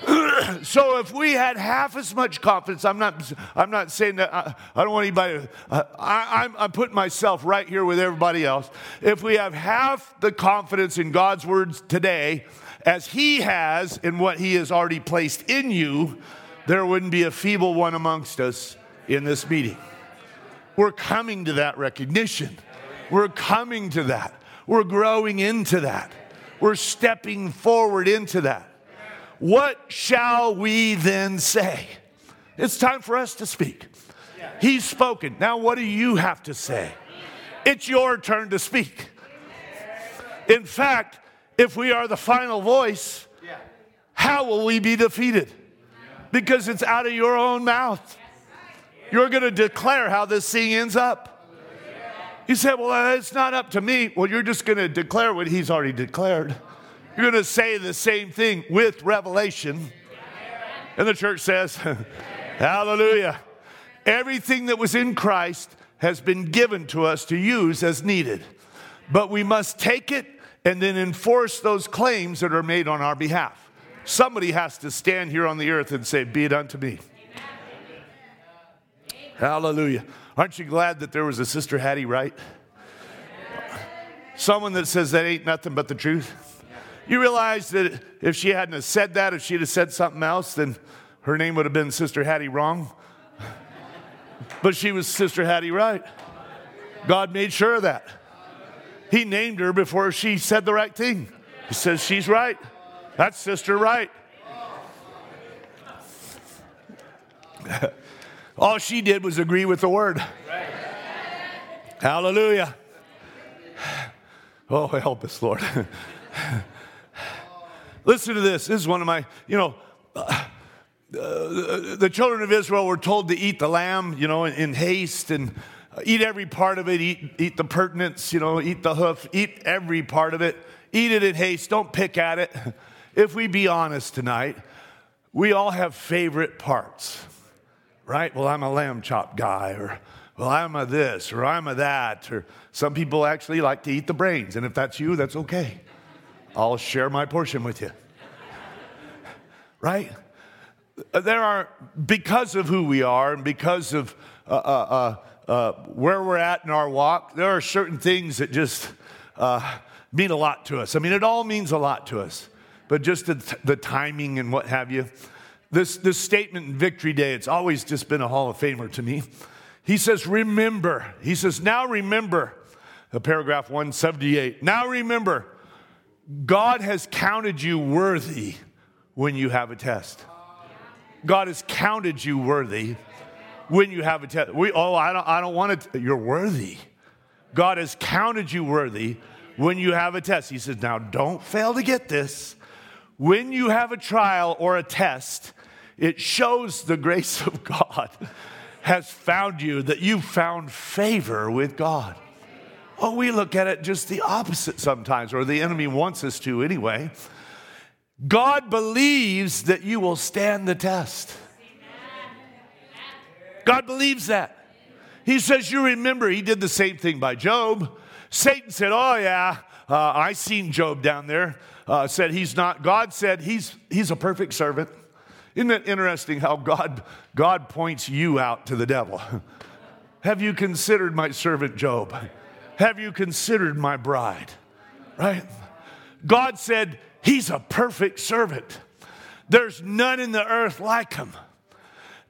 so if we had half as much confidence, I'm not, I'm not saying that, I, I don't want anybody uh, I, I'm, I'm putting myself right here with everybody else. If we have half the confidence in God's words today as he has in what he has already placed in you, there wouldn't be a feeble one amongst us in this meeting. We're coming to that recognition. We're coming to that. We're growing into that. We're stepping forward into that. What shall we then say? It's time for us to speak. He's spoken. Now, what do you have to say? It's your turn to speak. In fact, if we are the final voice, how will we be defeated? Because it's out of your own mouth. You're going to declare how this thing ends up. You said, Well, it's not up to me. Well, you're just going to declare what he's already declared. You're going to say the same thing with revelation. And the church says, Hallelujah. Everything that was in Christ has been given to us to use as needed. But we must take it and then enforce those claims that are made on our behalf. Somebody has to stand here on the earth and say, Be it unto me. Hallelujah. Aren't you glad that there was a Sister Hattie Wright? Someone that says that ain't nothing but the truth. You realize that if she hadn't have said that, if she'd have said something else, then her name would have been Sister Hattie Wrong. But she was Sister Hattie Right. God made sure of that. He named her before she said the right thing. He says she's right. That's Sister Right. All she did was agree with the word. Right. Hallelujah. Oh, help us, Lord. Listen to this. This is one of my, you know, uh, the children of Israel were told to eat the lamb, you know, in, in haste and eat every part of it, eat, eat the purtenance, you know, eat the hoof, eat every part of it, eat it in haste, don't pick at it. If we be honest tonight, we all have favorite parts right? Well, I'm a lamb chop guy, or well, I'm a this, or I'm a that, or some people actually like to eat the brains, and if that's you, that's okay. I'll share my portion with you. right? There are, because of who we are and because of uh, uh, uh, uh where we're at in our walk, there are certain things that just uh, mean a lot to us. I mean, it all means a lot to us, but just the, the timing and what have you this, this statement in Victory Day, it's always just been a Hall of Famer to me. He says, Remember. He says, Now remember, paragraph 178. Now remember, God has counted you worthy when you have a test. God has counted you worthy when you have a test. We, oh, I don't, I don't want it. You're worthy. God has counted you worthy when you have a test. He says, now don't fail to get this. When you have a trial or a test, it shows the grace of God has found you, that you've found favor with God. Oh, we look at it just the opposite sometimes, or the enemy wants us to anyway. God believes that you will stand the test. God believes that. He says, You remember, he did the same thing by Job. Satan said, Oh, yeah, uh, I seen Job down there. Uh, said he's not, God said he's, he's a perfect servant. Isn't it interesting how God, God points you out to the devil? Have you considered my servant Job? Have you considered my bride? Right? God said, He's a perfect servant. There's none in the earth like him.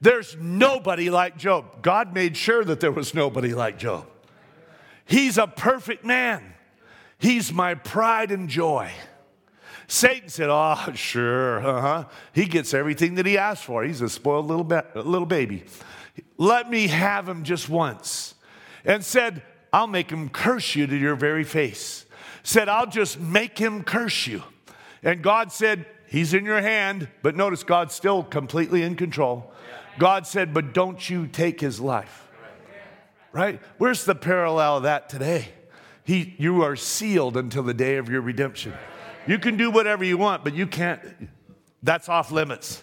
There's nobody like Job. God made sure that there was nobody like Job. He's a perfect man. He's my pride and joy. Satan said, Oh, sure, uh huh. He gets everything that he asked for. He's a spoiled little, ba- little baby. Let me have him just once. And said, I'll make him curse you to your very face. Said, I'll just make him curse you. And God said, He's in your hand, but notice God's still completely in control. God said, But don't you take his life. Right? Where's the parallel of that today? He, you are sealed until the day of your redemption. You can do whatever you want, but you can't, that's off limits.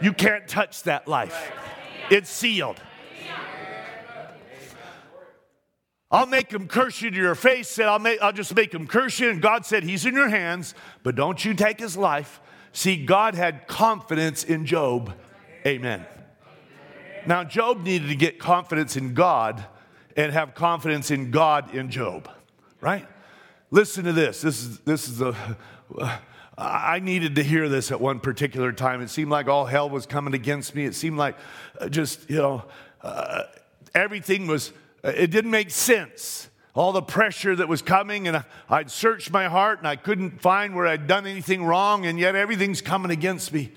You can't touch that life. It's sealed. I'll make him curse you to your face. Said, I'll, make, I'll just make him curse you. And God said, He's in your hands, but don't you take his life. See, God had confidence in Job. Amen. Now, Job needed to get confidence in God and have confidence in God in Job, right? Listen to this. This is, this is a. I needed to hear this at one particular time. It seemed like all hell was coming against me. It seemed like uh, just, you know, uh, everything was, uh, it didn't make sense. All the pressure that was coming, and I'd searched my heart and I couldn't find where I'd done anything wrong, and yet everything's coming against me.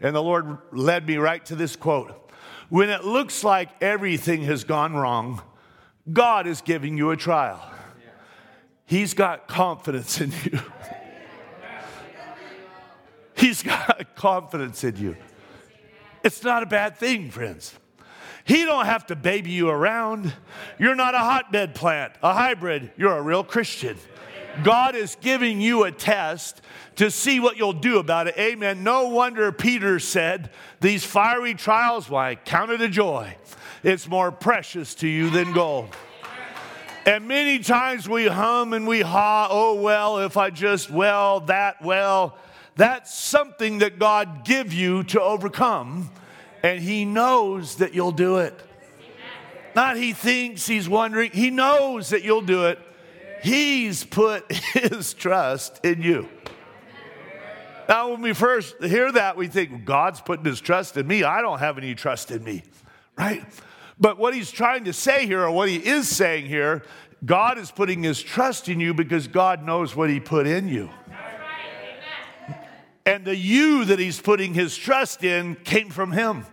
And the Lord led me right to this quote When it looks like everything has gone wrong, God is giving you a trial. He's got confidence in you. He's got confidence in you. It's not a bad thing, friends. He don't have to baby you around. You're not a hotbed plant, a hybrid. You're a real Christian. God is giving you a test to see what you'll do about it. Amen. No wonder Peter said, These fiery trials, why, count it a joy. It's more precious to you than gold. And many times we hum and we ha, oh, well, if I just, well, that, well, that's something that God give you to overcome, and He knows that you'll do it. Not He thinks, He's wondering, He knows that you'll do it. He's put His trust in you. Now, when we first hear that, we think, God's putting His trust in me. I don't have any trust in me, right? But what he's trying to say here, or what he is saying here, God is putting his trust in you because God knows what he put in you. And the you that he's putting his trust in came from him.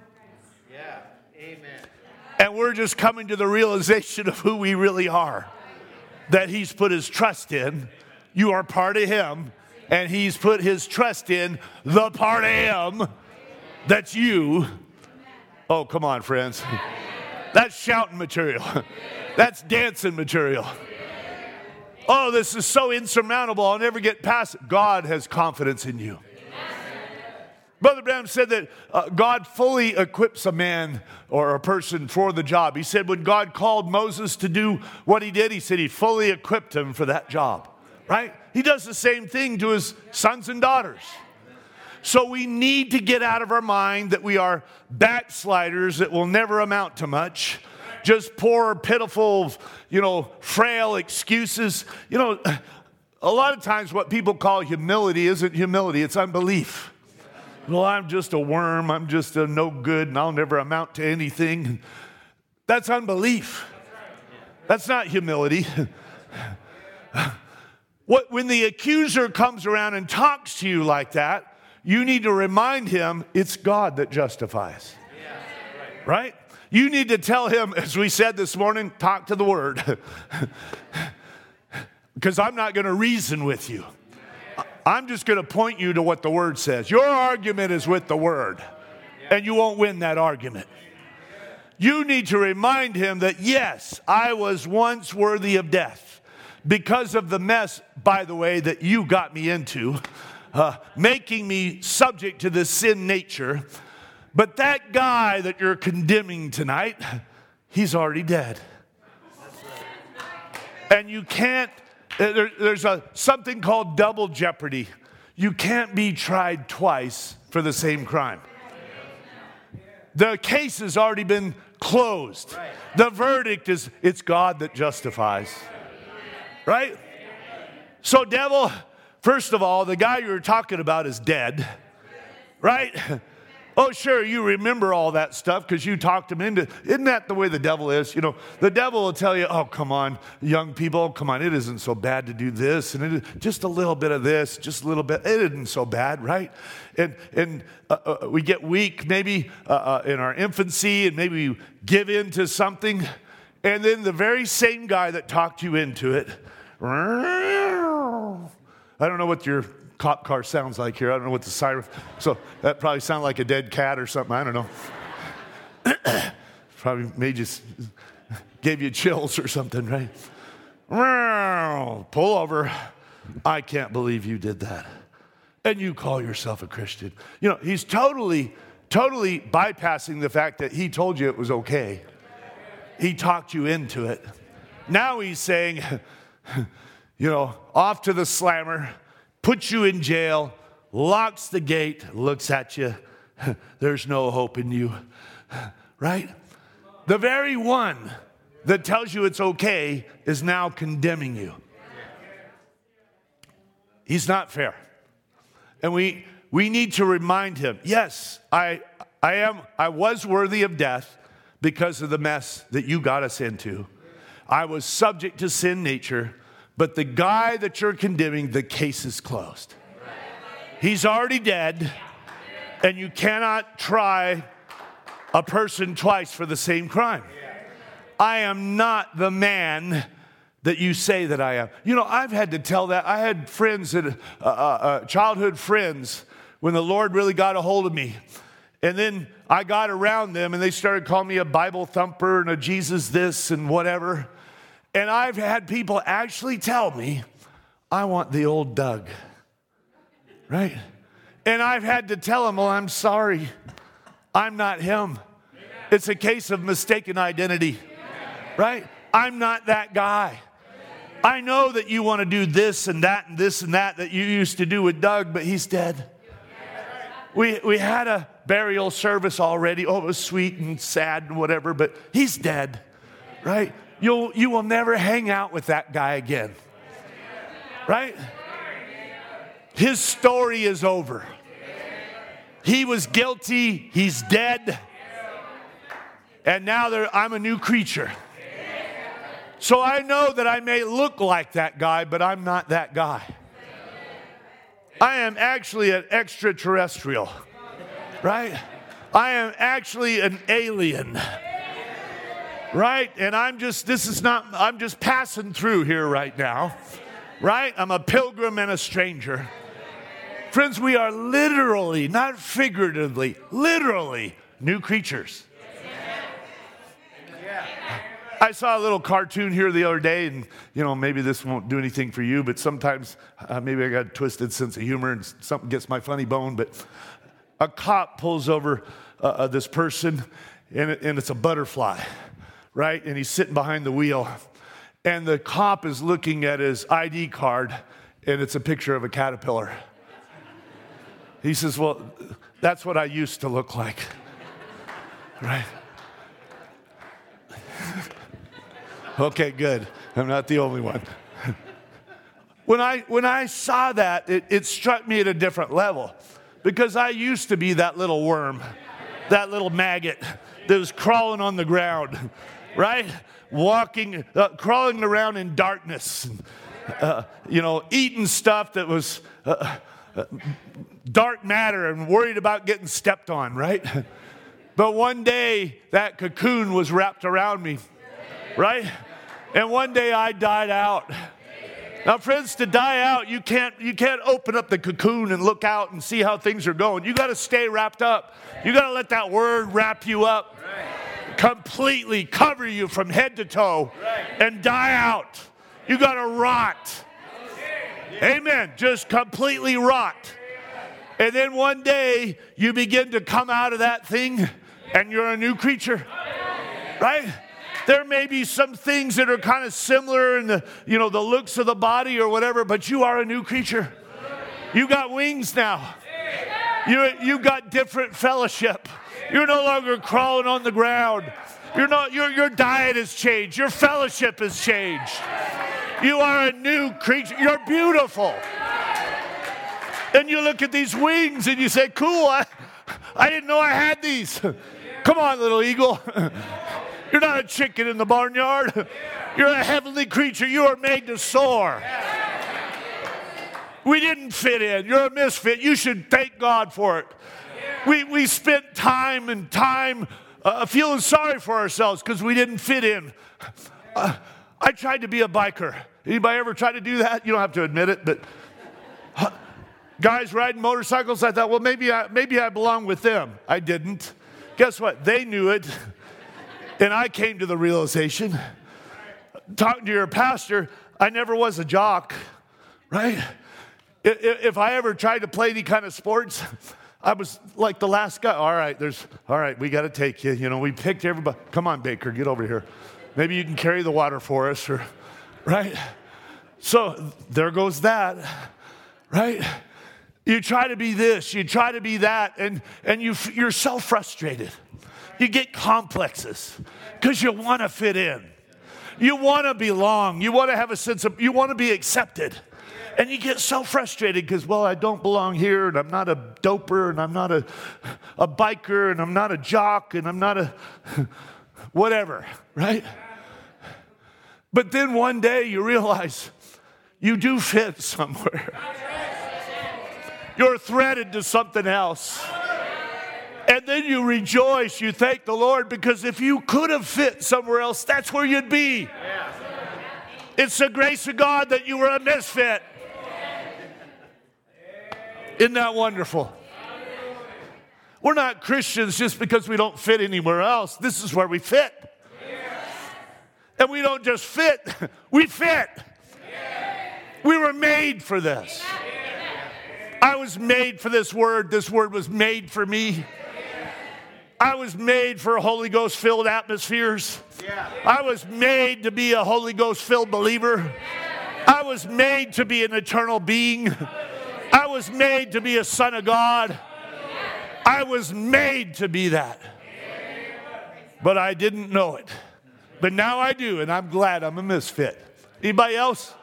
Yeah. Amen. And we're just coming to the realization of who we really are. That he's put his trust in. You are part of him. And he's put his trust in the part of him that's you. Oh, come on, friends. That's shouting material. That's dancing material. Oh, this is so insurmountable. I'll never get past it. God has confidence in you. Brother Branham said that uh, God fully equips a man or a person for the job. He said when God called Moses to do what he did, he said he fully equipped him for that job, right? He does the same thing to his sons and daughters. So we need to get out of our mind that we are backsliders that will never amount to much. Just poor, pitiful, you know, frail excuses. You know, a lot of times what people call humility isn't humility, it's unbelief. well, I'm just a worm, I'm just a no good, and I'll never amount to anything. That's unbelief. That's not humility. what, when the accuser comes around and talks to you like that, you need to remind him it's God that justifies. Right? You need to tell him, as we said this morning, talk to the word. Because I'm not going to reason with you. I'm just going to point you to what the word says. Your argument is with the word, and you won't win that argument. You need to remind him that, yes, I was once worthy of death because of the mess, by the way, that you got me into, uh, making me subject to this sin nature. But that guy that you're condemning tonight, he's already dead. And you can't, uh, there, there's a, something called double jeopardy. You can't be tried twice for the same crime. The case has already been closed. The verdict is it's God that justifies. Right? So, devil, first of all, the guy you were talking about is dead. Right? Oh, sure, you remember all that stuff because you talked him into. Isn't that the way the devil is? You know, the devil will tell you, "Oh, come on, young people, come on, it isn't so bad to do this, and it is just a little bit of this, just a little bit. It isn't so bad, right?" And and uh, uh, we get weak, maybe uh, uh in our infancy, and maybe we give in to something, and then the very same guy that talked you into it. I don't know what your cop car sounds like here. I don't know what the siren. So that probably sounded like a dead cat or something. I don't know. probably made you, gave you chills or something, right? Pull over. I can't believe you did that. And you call yourself a Christian. You know, he's totally, totally bypassing the fact that he told you it was okay. He talked you into it. Now he's saying, you know, off to the slammer puts you in jail, locks the gate, looks at you. There's no hope in you, right? The very one that tells you it's okay is now condemning you. He's not fair. And we, we need to remind him yes, I, I, am, I was worthy of death because of the mess that you got us into. I was subject to sin nature, but the guy that you're condemning, the case is closed. He's already dead, and you cannot try a person twice for the same crime. I am not the man that you say that I am. You know, I've had to tell that. I had friends that, uh, uh, uh, childhood friends, when the Lord really got a hold of me. And then I got around them and they started calling me a Bible thumper and a Jesus this and whatever. And I've had people actually tell me, I want the old Doug, right? And I've had to tell them, well, I'm sorry, I'm not him. It's a case of mistaken identity, right? I'm not that guy. I know that you want to do this and that and this and that that you used to do with Doug, but he's dead. We, we had a burial service already. Oh, it was sweet and sad and whatever, but he's dead, right? You'll, you will never hang out with that guy again. Right? His story is over. He was guilty, he's dead, and now I'm a new creature. So I know that I may look like that guy, but I'm not that guy. I am actually an extraterrestrial, right? I am actually an alien right? And I'm just, this is not, I'm just passing through here right now, right? I'm a pilgrim and a stranger. Friends, we are literally, not figuratively, literally new creatures. I saw a little cartoon here the other day, and you know, maybe this won't do anything for you, but sometimes uh, maybe I got a twisted sense of humor and something gets my funny bone. But a cop pulls over uh, uh, this person, and, it, and it's a butterfly right? And he's sitting behind the wheel. And the cop is looking at his ID card, and it's a picture of a caterpillar. He says, Well, that's what I used to look like, right? okay, good. I'm not the only one. when, I, when I saw that, it, it struck me at a different level because I used to be that little worm, that little maggot that was crawling on the ground, right? Walking, uh, crawling around in darkness, uh, you know, eating stuff that was uh, uh, dark matter and worried about getting stepped on, right? But one day that cocoon was wrapped around me, right? And one day I died out. Now, friends, to die out, you can't, you can't open up the cocoon and look out and see how things are going. You got to stay wrapped up. You got to let that word wrap you up, completely cover you from head to toe, and die out. You got to rot. Amen. Just completely rot. And then one day you begin to come out of that thing and you're a new creature. Right? There may be some things that are kind of similar in the, you know, the looks of the body or whatever, but you are a new creature. You got wings now. You, you got different fellowship. You're no longer crawling on the ground. You're not, your, your diet has changed. Your fellowship has changed. You are a new creature. You're beautiful. And you look at these wings and you say, Cool, I, I didn't know I had these. Come on, little eagle. You're not a chicken in the barnyard. You're a heavenly creature. You are made to soar. We didn't fit in. You're a misfit. You should thank God for it. We, we spent time and time uh, feeling sorry for ourselves because we didn't fit in. Uh, I tried to be a biker. Anybody ever tried to do that? You don't have to admit it, but uh, guys riding motorcycles, I thought, well, maybe I, maybe I belong with them. I didn't. Guess what? They knew it. And I came to the realization, talking to your pastor, I never was a jock, right? If I ever tried to play any kind of sports, I was like the last guy. All right, there's, all right, we got to take you. You know, we picked everybody. Come on, Baker, get over here. Maybe you can carry the water for us, or, right? So there goes that, right? You try to be this, you try to be that, and, and you, you're so frustrated. You get complexes because you want to fit in. You want to belong. You want to have a sense of, you want to be accepted. And you get so frustrated because, well, I don't belong here, and I'm not a doper, and I'm not a, a biker, and I'm not a jock, and I'm not a whatever, right? But then one day you realize you do fit somewhere. You're threaded to something else. And then you rejoice, you thank the Lord, because if you could have fit somewhere else, that's where you'd be. It's the grace of God that you were a misfit. Isn't that wonderful? We're not Christians just because we don't fit anywhere else. This is where we fit. And we don't just fit, we fit. We were made for this. I was made for this word. This word was made for me. I was made for Holy Ghost filled atmospheres. I was made to be a Holy Ghost filled believer. I was made to be an eternal being. I was made to be a son of God. I was made to be that. But I didn't know it. But now I do, and I'm glad I'm a misfit. Anybody else?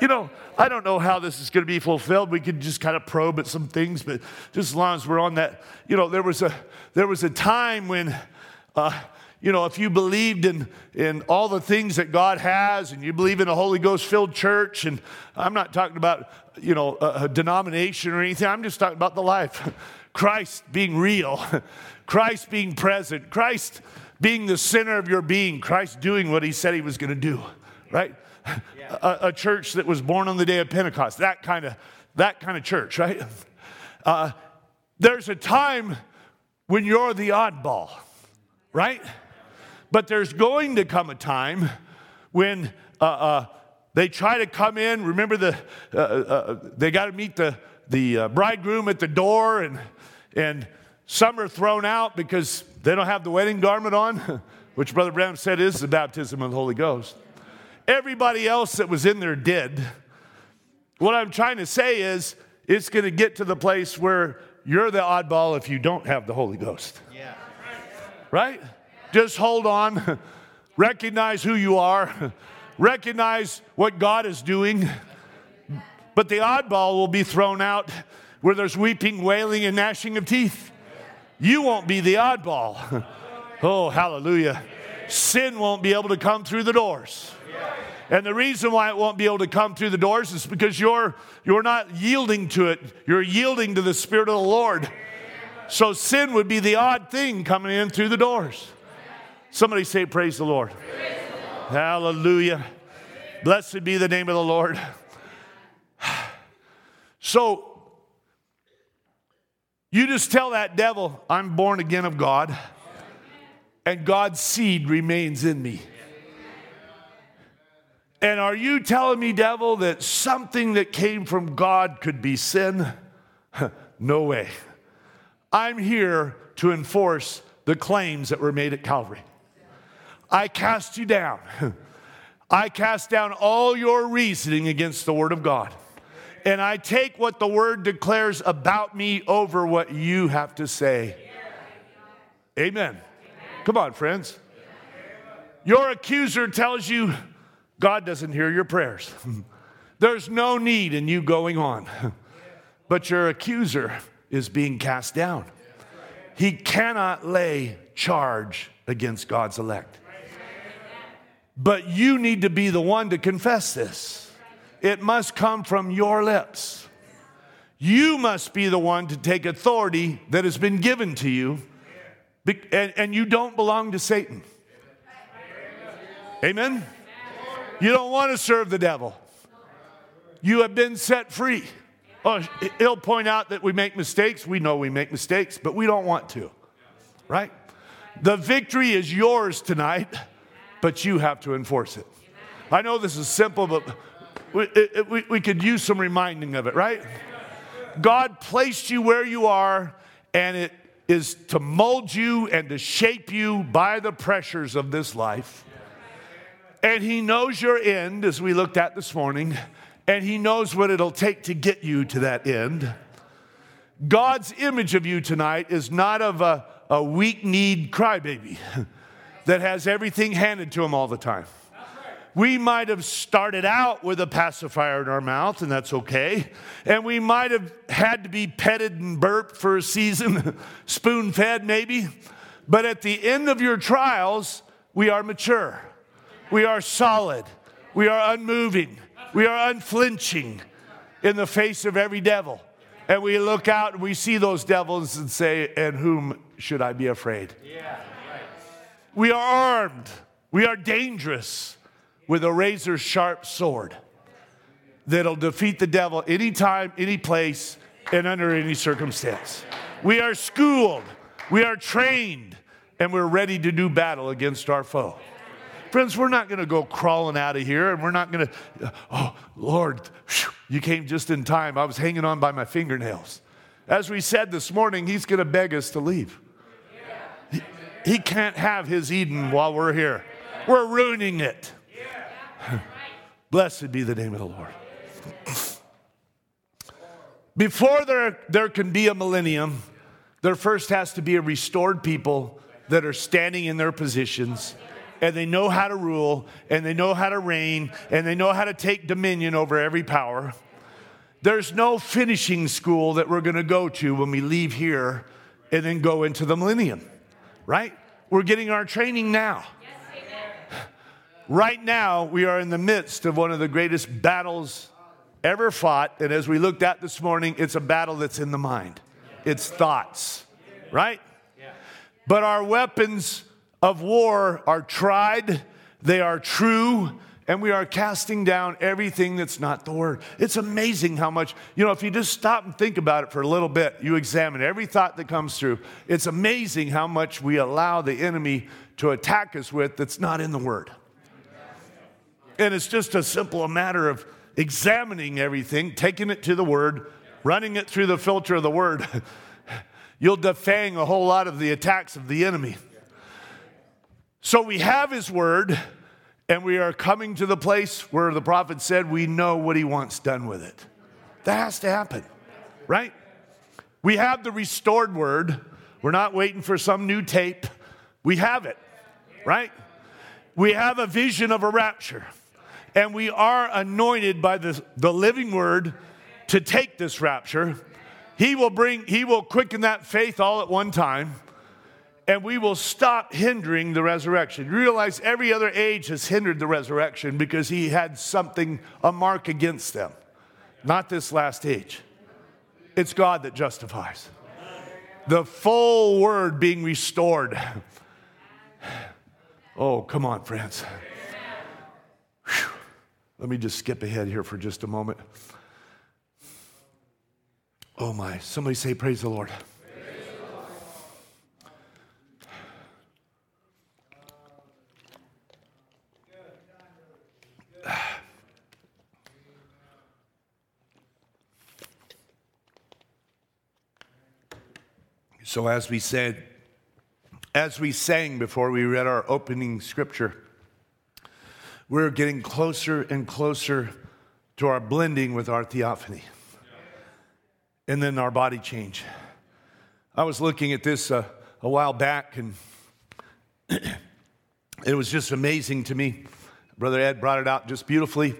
You know, I don't know how this is going to be fulfilled. We could just kind of probe at some things, but just as long as we're on that, you know, there was a there was a time when, uh, you know, if you believed in in all the things that God has, and you believe in a Holy Ghost filled church, and I'm not talking about you know a, a denomination or anything. I'm just talking about the life, Christ being real, Christ being present, Christ being the center of your being, Christ doing what He said He was going to do, right? a, a, church that was born on the day of Pentecost, that kind of, that kind of church, right? Uh, there's a time when you're the oddball, right? But there's going to come a time when uh, uh, they try to come in. Remember, the, uh, uh, they got to meet the, the uh, bridegroom at the door, and, and some are thrown out because they don't have the wedding garment on, which Brother Branham said is the baptism of the Holy Ghost. Everybody else that was in there did. What I'm trying to say is, it's going to get to the place where you're the oddball if you don't have the Holy Ghost. Yeah. Right? Just hold on. Recognize who you are. Recognize what God is doing. But the oddball will be thrown out where there's weeping, wailing, and gnashing of teeth. You won't be the oddball. oh, hallelujah. Sin won't be able to come through the doors. And the reason why it won't be able to come through the doors is because you're, you're not yielding to it. You're yielding to the Spirit of the Lord. So sin would be the odd thing coming in through the doors. Somebody say, Praise the Lord. Praise the Lord. Hallelujah. Blessed be the name of the Lord. So, you just tell that devil, I'm born again of God, and God's seed remains in me. And are you telling me, devil, that something that came from God could be sin? no way. I'm here to enforce the claims that were made at Calvary. I cast you down. I cast down all your reasoning against the Word of God. And I take what the Word declares about me over what you have to say. Amen. Come on, friends. Your accuser tells you God doesn't hear your prayers. There's no need in you going on. But your accuser is being cast down. He cannot lay charge against God's elect. But you need to be the one to confess this. It must come from your lips. You must be the one to take authority that has been given to you, and, and you don't belong to Satan. Amen? You don't want to serve the devil. You have been set free. Oh, he'll point out that we make mistakes. We know we make mistakes, but we don't want to, right? The victory is yours tonight, but you have to enforce it. I know this is simple, but we, it, we, we could use some reminding of it, right? God placed you where you are, and it is to mold you and to shape you by the pressures of this life. And He knows your end, as we looked at this morning and He knows what it'll take to get you to that end. God's image of you tonight is not of a, a weak kneed crybaby that has everything handed to him all the time. We might have started out with a pacifier in our mouth, and that's okay. And we might have had to be petted and burped for a season, spoon fed maybe. But at the end of your trials, we are mature, we are solid, we are unmoving, we are unflinching in the face of every devil. And we look out and we see those devils and say, And whom should I be afraid? Yeah, We are armed, we are dangerous with a razor sharp sword that'll defeat the devil anytime, any place, and under any circumstance. We are schooled, we are trained, and we're ready to do battle against our foe. Friends, we're not going to go crawling out of here and we're not going to, oh, Lord, you came just in time. I was hanging on by my fingernails. As we said this morning, He's going to beg us to leave. He, can't have His Eden while we're here. We're ruining it. Blessed be the name of the Lord. Before there, there can be a millennium, there first has to be a restored people that are standing in their positions and they know how to rule and they know how to reign and they know how to take dominion over every power. There's no finishing school that we're going to go to when we leave here and then go into the millennium, right? We're getting our training now. right now, we are in the midst of one of the greatest battles ever fought. And as we looked at this morning, it's a battle that's in the mind, it's thoughts, right? But our weapons of war are tried, they are true, and we are casting down everything that's not the word. It's amazing how much, you know, if you just stop and think about it for a little bit, you examine every thought that comes through, it's amazing how much we allow the enemy to attack us with that's not in the word. And it's just a simple matter of examining everything, taking it to the word, running it through the filter of the word. You'll defang a whole lot of the attacks of the enemy. So we have his word, and we are coming to the place where the prophet said we know what he wants done with it. That has to happen, right? We have the restored word. We're not waiting for some new tape. We have it, right? We have a vision of a rapture, and we are anointed by the, the living word to take this rapture He will bring, He will quicken that faith all at one time, and we will stop hindering the resurrection. You realize every other age has hindered the resurrection because He had something, a mark against them. Not this last age. It's God that justifies. The full word being restored. Oh, come on, friends. Whew. Let me just skip ahead here for just a moment. Oh my, somebody say, Praise the Lord. So, as we said, as we sang before we read our opening scripture, we're getting closer and closer to our blending with our theophany and then our body change. I was looking at this uh, a while back and it was just amazing to me. Brother Ed brought it out just beautifully.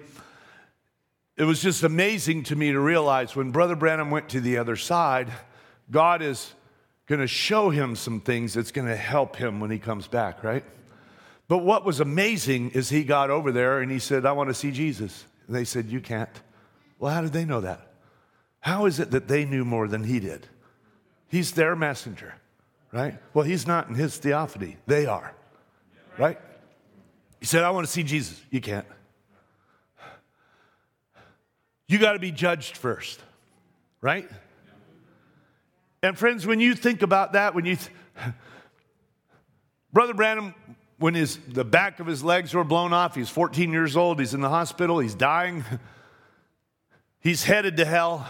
It was just amazing to me to realize when Brother Branham went to the other side, God is going to show him some things that's going to help him when he comes back, right? But what was amazing is he got over there and he said, I want to see Jesus. And they said, You can't. Well, how did they know that? How is it that they knew more than he did? He's their messenger, right? Well, he's not in his theophany. They are, right? He said, I want to see Jesus. You can't. You got to be judged first, right? And friends, when you think about that, when you, th- Brother Branham, when his, the back of his legs were blown off, he's 14 years old, he's in the hospital, he's dying, he's headed to hell.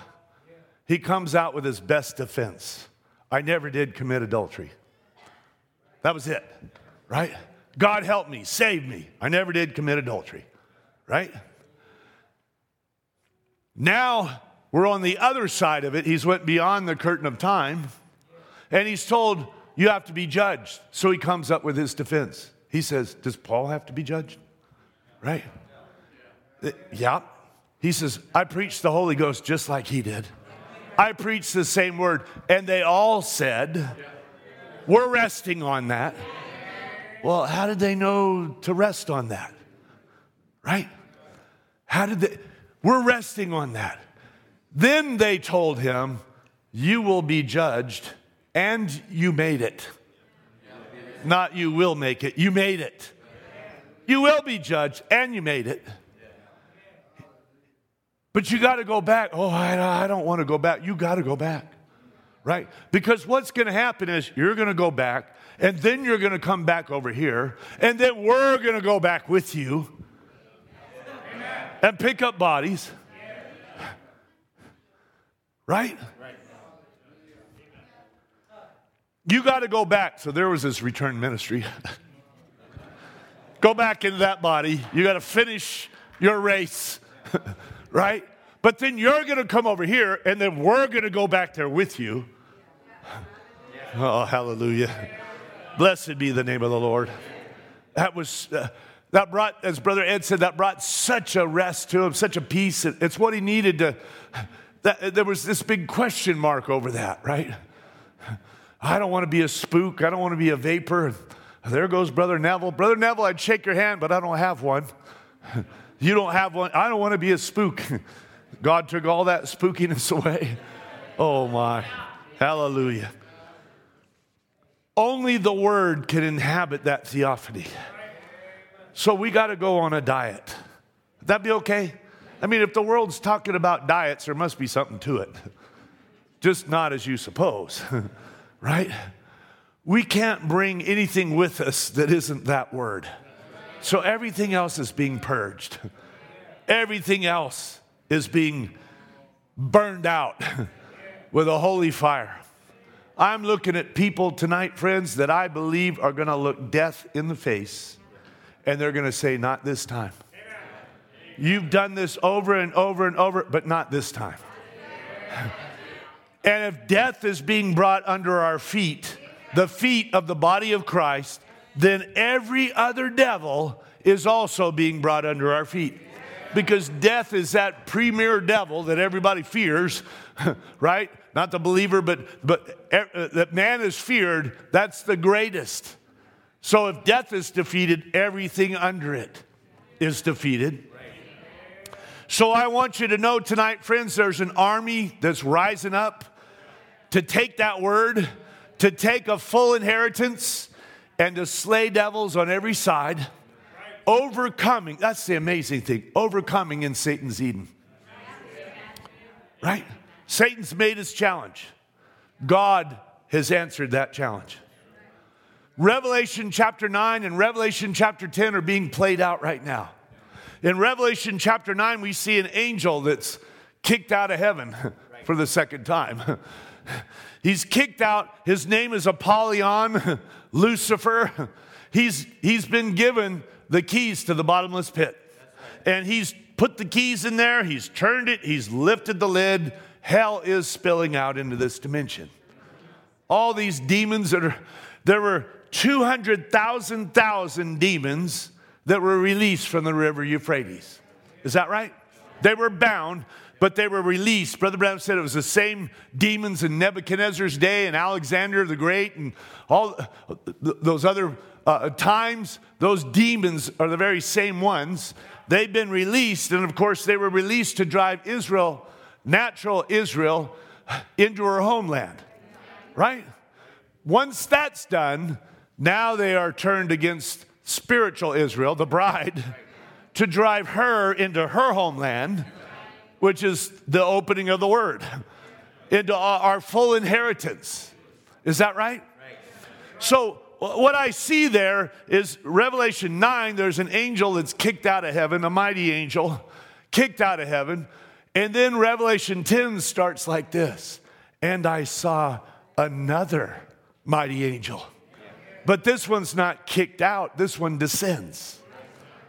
He comes out with his best defense I never did commit adultery. That was it, right? God help me, save me. I never did commit adultery, right? Now we're on the other side of it. He's went beyond the curtain of time and he's told you have to be judged. So he comes up with his defense. He says, Does Paul have to be judged? Right? Uh, yeah. He says, I preached the Holy Ghost just like he did. I preached the same word. And they all said, We're resting on that. Well, how did they know to rest on that? Right? How did they? We're resting on that. Then they told him, You will be judged, and you made it. Not you will make it, you made it. You will be judged, and you made it. But you got to go back. Oh, I, I don't want to go back. You got to go back, right? Because what's going to happen is you're going to go back, and then you're going to come back over here, and then we're going to go back with you and pick up bodies. Right? You got to go back. So there was this return ministry. go back into that body. You got to finish your race. right? But then you're going to come over here, and then we're going to go back there with you. Oh, hallelujah. Blessed be the name of the Lord. That was. Uh, that brought, as Brother Ed said, that brought such a rest to him, such a peace. It's what he needed to. That, there was this big question mark over that, right? I don't want to be a spook. I don't want to be a vapor. There goes Brother Neville. Brother Neville, I'd shake your hand, but I don't have one. You don't have one. I don't want to be a spook. God took all that spookiness away. Oh my. Hallelujah. Only the word can inhabit that theophany. So we got to go on a diet. Would that be okay? I mean, if the world's talking about diets, there must be something to it. Just not as you suppose, right? We can't bring anything with us that isn't that word. So everything else is being purged. Everything else is being burned out with a holy fire. I'm looking at people tonight, friends, that I believe are going to look death in the face and they're going to say, Not this time. You've done this over and over and over, but not this time. And if death is being brought under our feet, the feet of the body of Christ, then every other devil is also being brought under our feet. Because death is that premier devil that everybody fears, right? Not the believer, but, but uh, that man is feared, that's the greatest. So if death is defeated, everything under it is defeated. So I want you to know tonight, friends, there's an army that's rising up to take that word, to take a full inheritance, and to slay devils on every side. Overcoming, that's the amazing thing, overcoming in Satan's Eden. Right? Satan's made his challenge. God has answered that challenge. Revelation chapter 9 and Revelation chapter 10 are being played out right now. In Revelation chapter 9, we see an angel that's kicked out of heaven for the second time. He's kicked out. His name is Apollyon, Lucifer. He's, he's been given the keys to the bottomless pit. And he's put the keys in there, he's turned it, he's lifted the lid. Hell is spilling out into this dimension. All these demons that are, there were 200,000 thousand demons that were released from the river Euphrates. Is that right? They were bound, but they were released. Brother Brown said it was the same demons in Nebuchadnezzar's day and Alexander the Great and all those other uh, times. Those demons are the very same ones. They've been released, and of course, they were released to drive Israel, natural Israel, into her homeland. Right? Once that's done, now they are turned against spiritual Israel, the bride, to drive her into her homeland, which is the opening of the word, into our full inheritance. Is that right? So, what I see there is Revelation 9, there's an angel that's kicked out of heaven, a mighty angel, kicked out of heaven. And then Revelation 10 starts like this And I saw another mighty angel but this one's not kicked out, this one descends.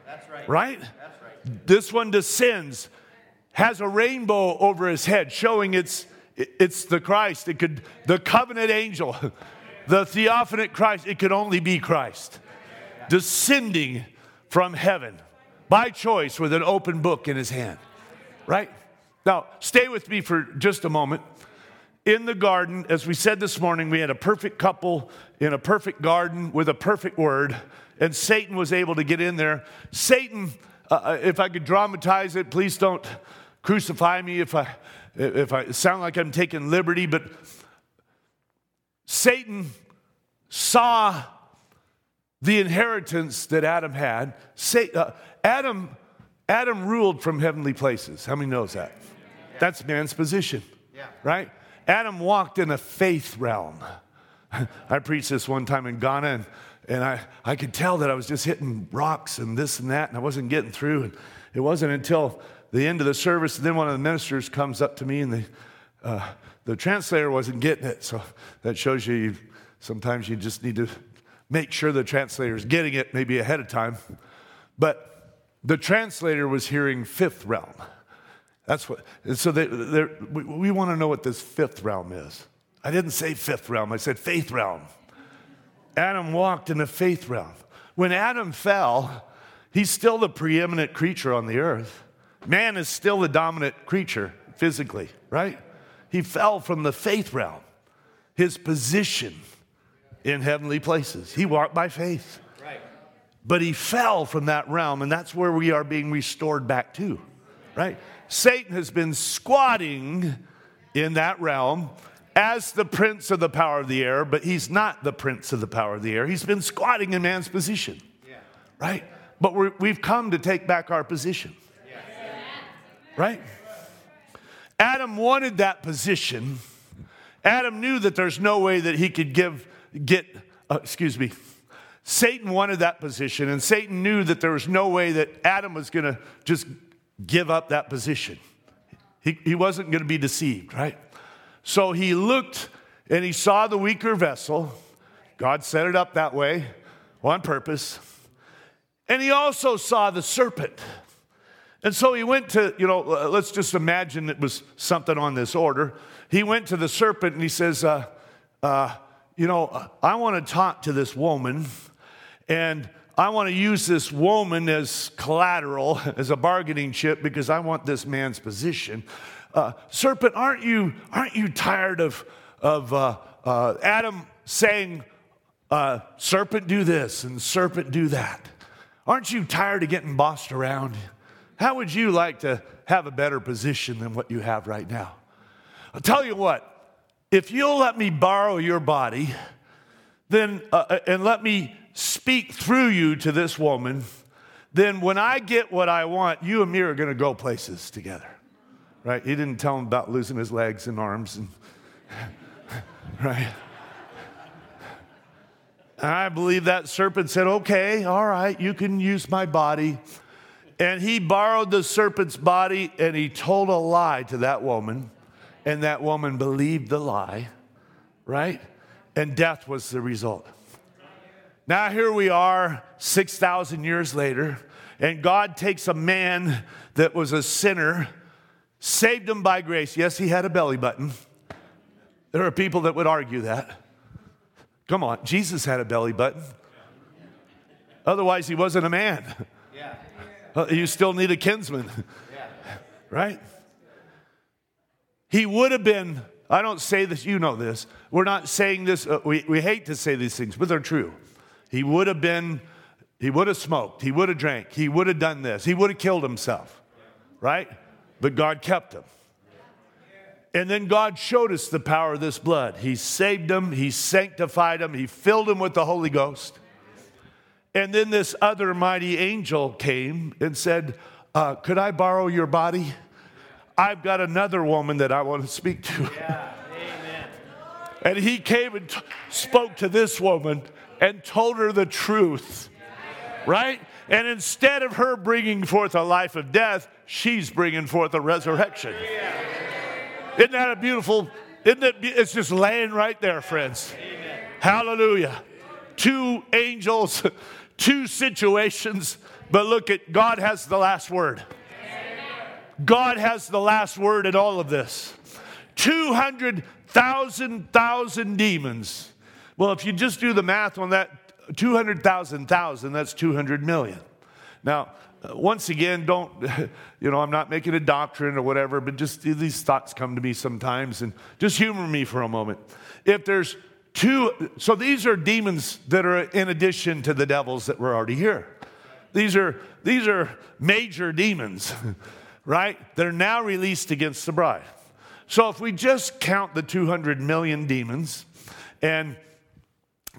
That's right. Right? That's right. This one descends, has a rainbow over his head, showing it's, it's the Christ. It could, the covenant angel, the theophanic Christ, it could only be Christ descending from heaven by choice with an open book in his hand. Right? Now, stay with me for just a moment in the garden, as we said this morning, we had a perfect couple in a perfect garden with a perfect word, and Satan was able to get in there. Satan, uh, uh, if I could dramatize it, please don't crucify me if I, if I sound like I'm taking liberty, but Satan saw the inheritance that Adam had. Say, uh, Adam, Adam ruled from heavenly places. How many knows that? That's man's position, Yeah. right? Adam walked in a faith realm. I preached this one time in Ghana, and, and I, I could tell that I was just hitting rocks and this and that, and I wasn't getting through. And it wasn't until the end of the service, then one of the ministers comes up to me, and the, uh, the translator wasn't getting it. So that shows you, you sometimes you just need to make sure the translator is getting it, maybe ahead of time. But the translator was hearing fifth realm. That's what, so they, we, we want to know what this fifth realm is. I didn't say fifth realm, I said faith realm. Adam walked in the faith realm. When Adam fell, he's still the preeminent creature on the earth. Man is still the dominant creature physically, right? He fell from the faith realm, his position in heavenly places. He walked by faith. Right. But he fell from that realm, and that's where we are being restored back to, right? Satan has been squatting in that realm as the prince of the power of the air, but he's not the prince of the power of the air. He's been squatting in man's position, Yeah. right? But we have come to take back our position, right? Adam wanted that position. Adam knew that there's no way that he could give, get, uh, excuse me, Satan wanted that position, and Satan knew that there was no way that Adam was going to just give up that position. He, he wasn't going to be deceived, right? So he looked and he saw the weaker vessel. God set it up that way on purpose. And he also saw the serpent. And so he went to, you know, uh, let's just imagine it was something on this order. He went to the serpent and he says, uh, uh, You know, I want to talk to this woman. And I want to use this woman as collateral, as a bargaining chip, because I want this man's position. uh, serpent, aren't you, aren't you tired of, of uh, uh, Adam saying, uh, serpent, do this and serpent, do that? Aren't you tired of getting bossed around? How would you like to have a better position than what you have right now? I'll tell you what, if you'll let me borrow your body, then, uh, uh, and let me speak through you to this woman, then when I get what I want, you and me are going to go places together. Right? He didn't tell him about losing his legs and arms and right? I believe that serpent said, Okay, all right, you can use my body. And he borrowed the serpent's body and he told a lie to that woman. And that woman believed the lie, right? And death was the result. Now, here we are, 6,000 years later, and God takes a man that was a sinner, saved him by grace. Yes, he had a belly button. There are people that would argue that. Come on, Jesus had a belly button. Otherwise, he wasn't a man. Yeah. Uh, you still need a kinsman, yeah. right? He would have been, I don't say this, you know this. We're not saying this, uh, we, we hate to say these things, but they're true. He would have been, he would have smoked, he would have drank, he would have done this, he would have killed himself, right? But God kept him. And then God showed us the power of this blood. He saved him, He sanctified him, He filled him with the Holy Ghost. And then this other mighty angel came and said, uh, Could I borrow your body? I've got another woman that I want to speak to. Yeah, amen. And he came and t- spoke to this woman and told her the truth, right? And instead of her bringing forth a life of death, she's bringing forth a resurrection. Isn't that a beautiful? Isn't it? It's just laying right there, friends. Hallelujah. Two angels, two situations, but look at God has the last word. God has the last word in all of this. 200,000 thousand demons. Well, if you just do the math on that 200,000 thousand, that's 200 million. Now, uh, once again, don't, you know, I'm not making a doctrine or whatever, but just these thoughts come to me sometimes and just humor me for a moment. If there's two, so these are demons that are in addition to the devils that were already here. These are, these are major demons, right? That are now released against the bride. So if we just count the 200 million demons and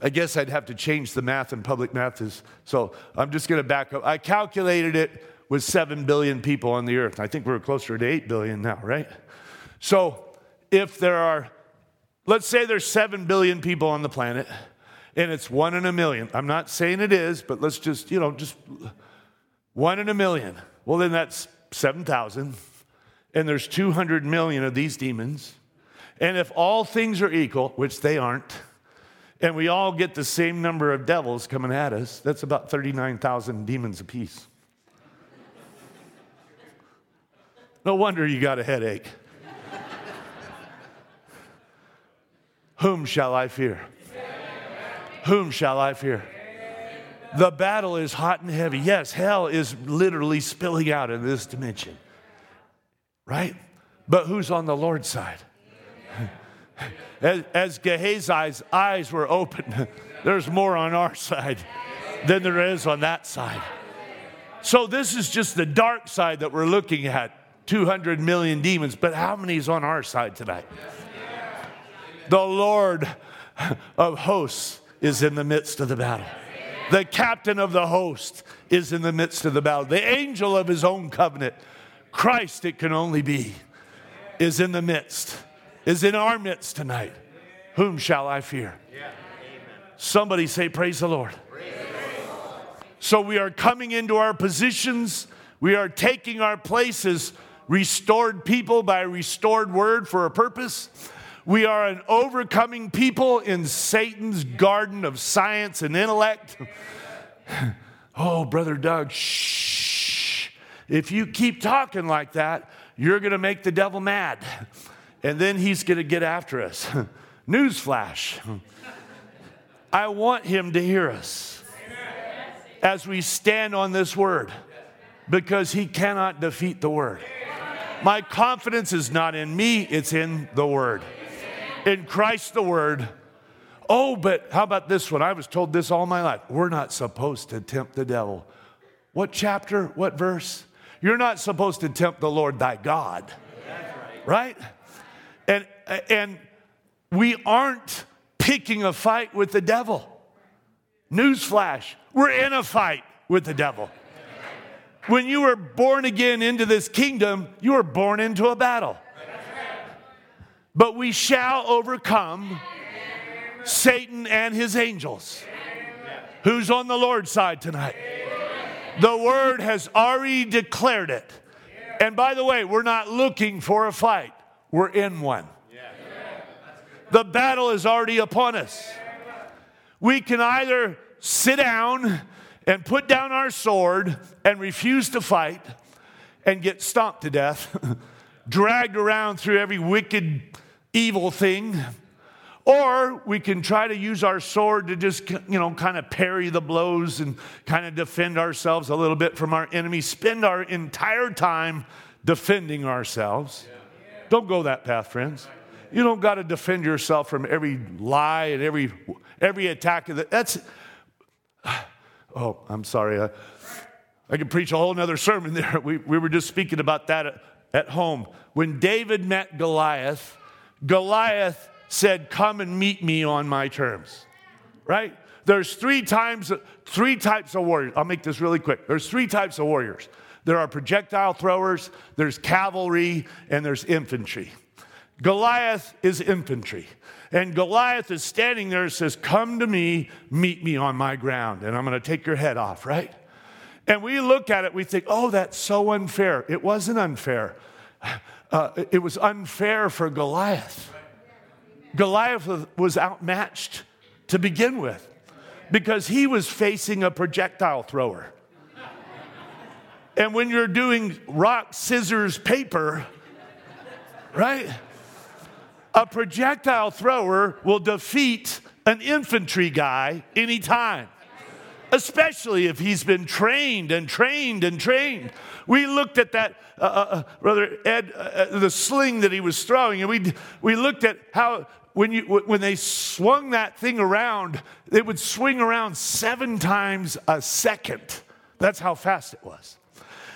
I guess I'd have to change the math in public math. Is, so I'm just going to back up. I calculated it with 7 billion people on the earth. I think we're closer to 8 billion now, right? So if there are, let's say there's 7 billion people on the planet and it's one in a million. I'm not saying it is, but let's just, you know, just one in a million. Well, then that's 7,000. And there's 200 million of these demons. And if all things are equal, which they aren't, and we all get the same number of devils coming at us, that's about 39,000 demons apiece. No wonder you got a headache. Whom shall I fear? Whom shall I fear? The battle is hot and heavy. Yes, hell is literally spilling out in this dimension. Right? But who's on the Lord's side? As, as Gehazi's eyes were opened, there's more on our side than there is on that side. So, this is just the dark side that we're looking at 200 million demons, but how many is on our side tonight? The Lord of hosts is in the midst of the battle. The captain of the host is in the midst of the battle. The angel of his own covenant, Christ, it can only be, is in the midst is in our midst tonight. Whom shall I fear? Somebody say, Praise the Lord. So we are coming into our positions, we are taking our places, restored people by restored word for a purpose. We are an overcoming people in Satan's garden of science and intellect. oh, Brother Doug, shh. If you keep talking like that, you're going to make the devil mad and then he's going to get after us. Newsflash. I want him to hear us as we stand on this word because he cannot defeat the word. My confidence is not in me, it's in the Word. In Christ the Word. Oh, but how about this one? I was told this all my life. We're not supposed to tempt the devil. What chapter? What verse? You're not supposed to tempt the Lord thy God. Right? And, and we aren't picking a fight with the devil. Newsflash, we're in a fight with the devil. When you were born again into this kingdom, you were born into a battle. But we shall overcome Satan and his angels. Who's on the Lord's side tonight? The word has already declared it. And by the way, we're not looking for a fight, we're in one. The battle is already upon us. We can either sit down and put down our sword and refuse to fight and get stomped to death, dragged around through every wicked, evil thing, or we can try to use our sword to just, you know, kind of parry the blows and kind of defend ourselves a little bit from our enemies, spend our entire time defending ourselves. Don't go that path, friends. You don't got to defend yourself from every lie and every, every attack of the, that's, oh, I'm sorry. I, I could preach a whole nother sermon there. We, we were just speaking about that at, at home. When David met Goliath, Goliath said, Come and meet me on my terms. Right? There's three times, three types of warriors. I'll make this really quick. There's three types of warriors. There are projectile throwers, there's cavalry, and there's infantry. Goliath is infantry. And Goliath is standing there and says, Come to me, meet me on my ground, and I'm going to take your head off, right? And we look at it, we think, Oh, that's so unfair. It wasn't unfair. Uh, it was unfair for Goliath. Goliath was outmatched to begin with because he was facing a projectile thrower. And when you're doing rock, scissors, paper, right? A projectile thrower will defeat an infantry guy anytime, especially if he's been trained and trained and trained. We looked at that, uh, uh, uh Brother Ed, uh, uh, the sling that he was throwing, and we, we looked at how when, you, when they swung that thing around, it would swing around seven times a second. That's how fast it was.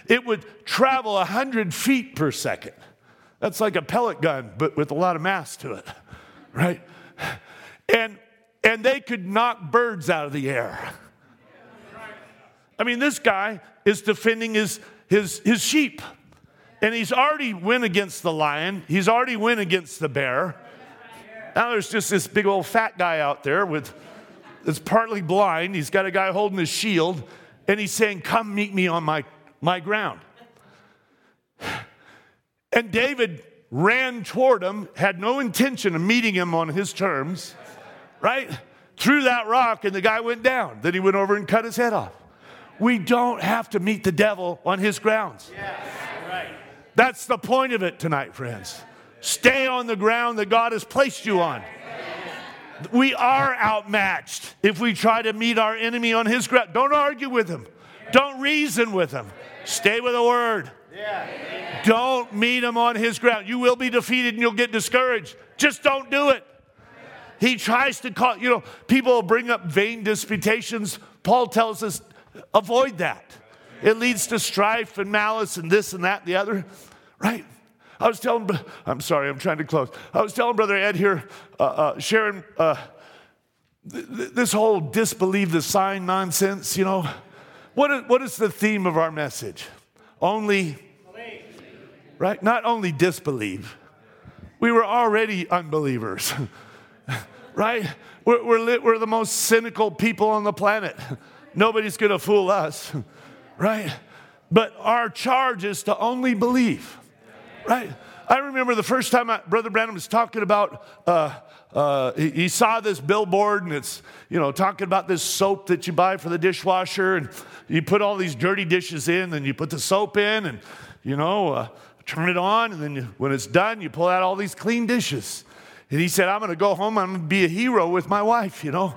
It would travel 100 feet per second. That's like a pellet gun, but with a lot of mass to it, right? And, and they could knock birds out of the air. I mean, this guy is defending his, his, his sheep. And he's already win against the lion. He's already win against the bear. Now there's just this big old fat guy out there with that's partly blind. He's got a guy holding his shield, and he's saying, Come meet me on my, my ground. And David ran toward him, had no intention of meeting him on his terms, right? Threw that rock, and the guy went down. Then he went over and cut his head off. We don't have to meet the devil on his grounds. That's the point of it tonight, friends. Stay on the ground that God has placed you on. We are outmatched if we try to meet our enemy on his ground. Don't argue with him, don't reason with him. Stay with the word. Don't meet him on his ground. You will be defeated and you'll get discouraged. Just don't do it. He tries to call, you know, people bring up vain disputations. Paul tells us avoid that. It leads to strife and malice and this and that and the other, right? I was telling, I'm sorry, I'm trying to close. I was telling Brother Ed here, uh, uh, sharing uh, th- this whole disbelieve the sign nonsense, you know. What is, what is the theme of our message? Only, right? Not only disbelieve. We were already unbelievers, right? We're, we're, we're the most cynical people on the planet. Nobody's gonna fool us, right? But our charge is to only believe right? I remember the first time I, Brother Branham was talking about, uh, uh, he, he, saw this billboard and it's, you know, talking about this soap that you buy for the dishwasher and you put all these dirty dishes in and you put the soap in and, you know, uh, turn it on and then you, when it's done, you pull out all these clean dishes. And he said, I'm going to go home, I'm going to be a hero with my wife, you know.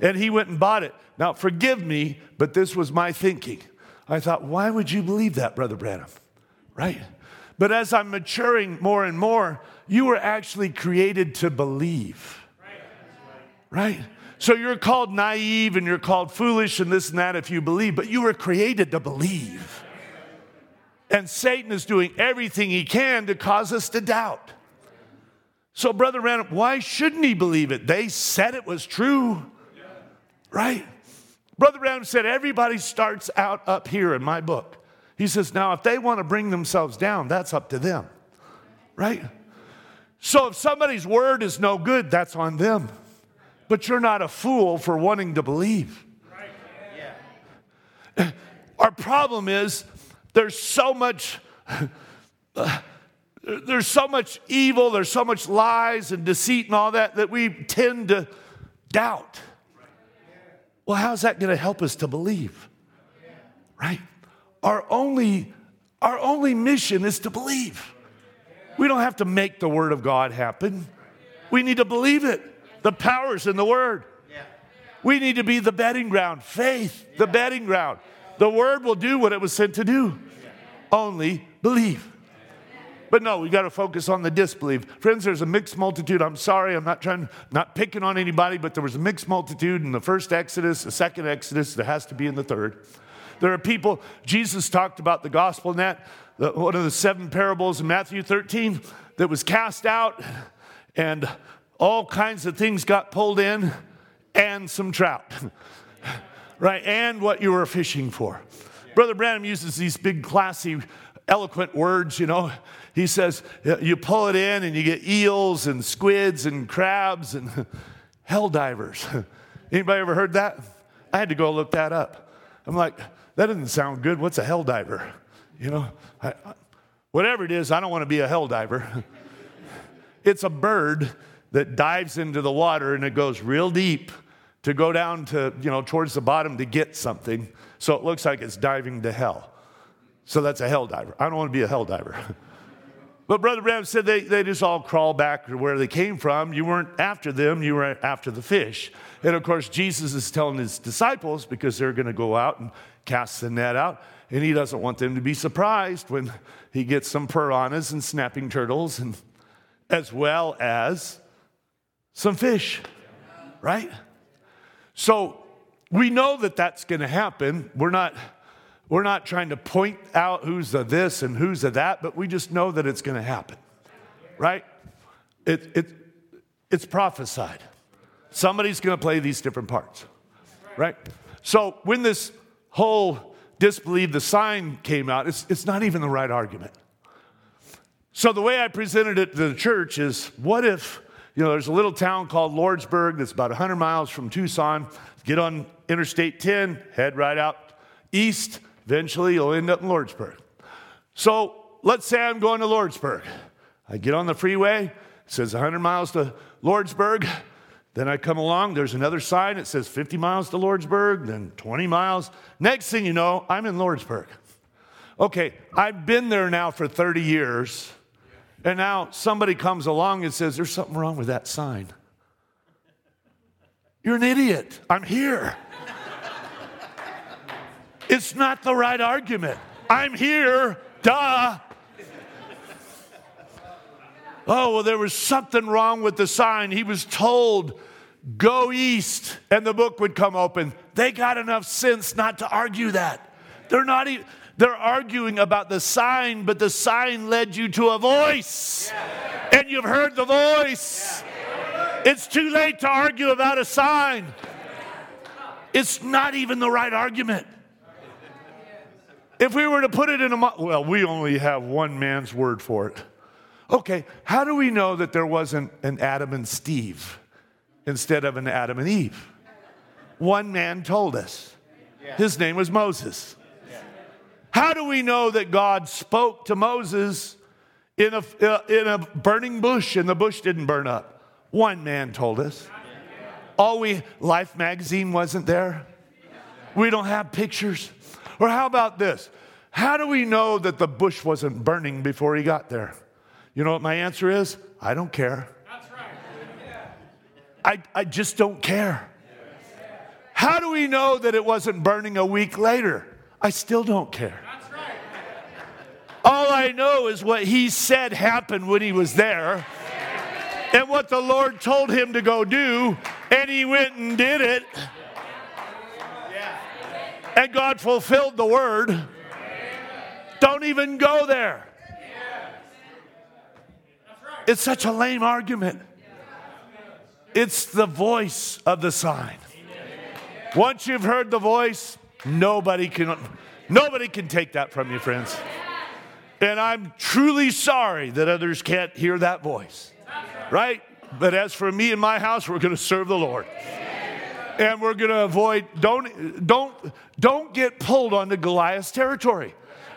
And he went and bought it. Now, forgive me, but this was my thinking. I thought, why would you believe that, Brother Branham? Right? But as I'm maturing more and more, you were actually created to believe. Right? So you're called naive and you're called foolish and this and that if you believe, but you were created to believe. And Satan is doing everything he can to cause us to doubt. So, Brother Randall, why shouldn't he believe it? They said it was true, right? Brother Branham said everybody starts out up here in my book. He says, now if they want to bring themselves down, that's up to them, right? So if somebody's word is no good, that's on them. But you're not a fool for wanting to believe. Our problem is there's so much. There's so much evil, there's so much lies and deceit and all that that we tend to doubt. Well, how's that going to help us to believe? Right? Our only, our only mission is to believe. We don't have to make the Word of God happen. We need to believe it. The power's in the Word. We need to be the betting ground, faith, the betting ground. The Word will do what it was sent to do. Only believe. But no, we got to focus on the disbelief. Friends, there's a mixed multitude. I'm sorry, I'm not trying, not picking on anybody, but there was a mixed multitude in the first Exodus, the second Exodus, there has to be in the third. There are people, Jesus talked about the gospel net, the, one of the seven parables in Matthew 13 that was cast out, and all kinds of things got pulled in, and some trout, right? And what you were fishing for. Brother Branham uses these big, classy, eloquent words, you know. He says, you pull it in and you get eels and squids and crabs and hell divers. Anybody ever heard that? I had to go look that up. I'm like, that doesn't sound good. What's a hell diver? You know, I, whatever it is, I don't want to be a hell diver. it's a bird that dives into the water and it goes real deep to go down to, you know, towards the bottom to get something. So it looks like it's diving to hell. So that's a hell diver. I don't want to be a hell diver. But Brother Branham said they, they just all crawl back to where they came from. You weren't after them, you were after the fish. And of course, Jesus is telling his disciples because they're going to go out and cast the net out. And he doesn't want them to be surprised when he gets some piranhas and snapping turtles, and as well as some fish, right? So we know that that's going to happen. We're not we're not trying to point out who's a this and who's a that, but we just know that it's going to happen, right? It, it, it's prophesied. Somebody's going to play these different parts, right? So when this whole disbelieve the sign came out, it's, it's not even the right argument. So the way I presented it to the church is what if, you know, there's a little town called Lordsburg that's about 100 miles from Tucson. Get on Interstate 10, head right out east, Eventually, you'll end up in Lordsburg. So let's say I'm going to Lordsburg. I get on the freeway, it says 100 miles to Lordsburg. Then I come along, there's another sign, it says 50 miles to Lordsburg, then 20 miles. Next thing you know, I'm in Lordsburg. Okay, I've been there now for 30 years, and now somebody comes along and says, There's something wrong with that sign. You're an idiot. I'm here. It's not the right argument. I'm here, duh. Oh, well, there was something wrong with the sign. He was told, go east, and the book would come open. They got enough sense not to argue that. They're not even, they're arguing about the sign, but the sign led you to a voice, and you've heard the voice. It's too late to argue about a sign. It's not even the right argument. If we were to put it in a, well, we only have one man's word for it. Okay, how do we know that there wasn't an Adam and Steve instead of an Adam and Eve? One man told us. His name was Moses. How do we know that God spoke to Moses in a, uh, in a burning bush and the bush didn't burn up? One man told us. All we, Life magazine wasn't there. We don't have pictures. Or how about this? How do we know that the bush wasn't burning before he got there? You know what my answer is? I don't care. That's right. I, I just don't care. How do we know that it wasn't burning a week later? I still don't care. All I know is what he said happened when he was there and what the Lord told him to go do, and he went and did it. And God fulfilled the word. Don't even go there. It's such a lame argument. It's the voice of the sign. Once you've heard the voice, nobody can nobody can take that from you, friends. And I'm truly sorry that others can't hear that voice. Right? But as for me and my house, we're going to serve the Lord. And we're going to avoid don't don't don't get pulled onto Goliath's territory.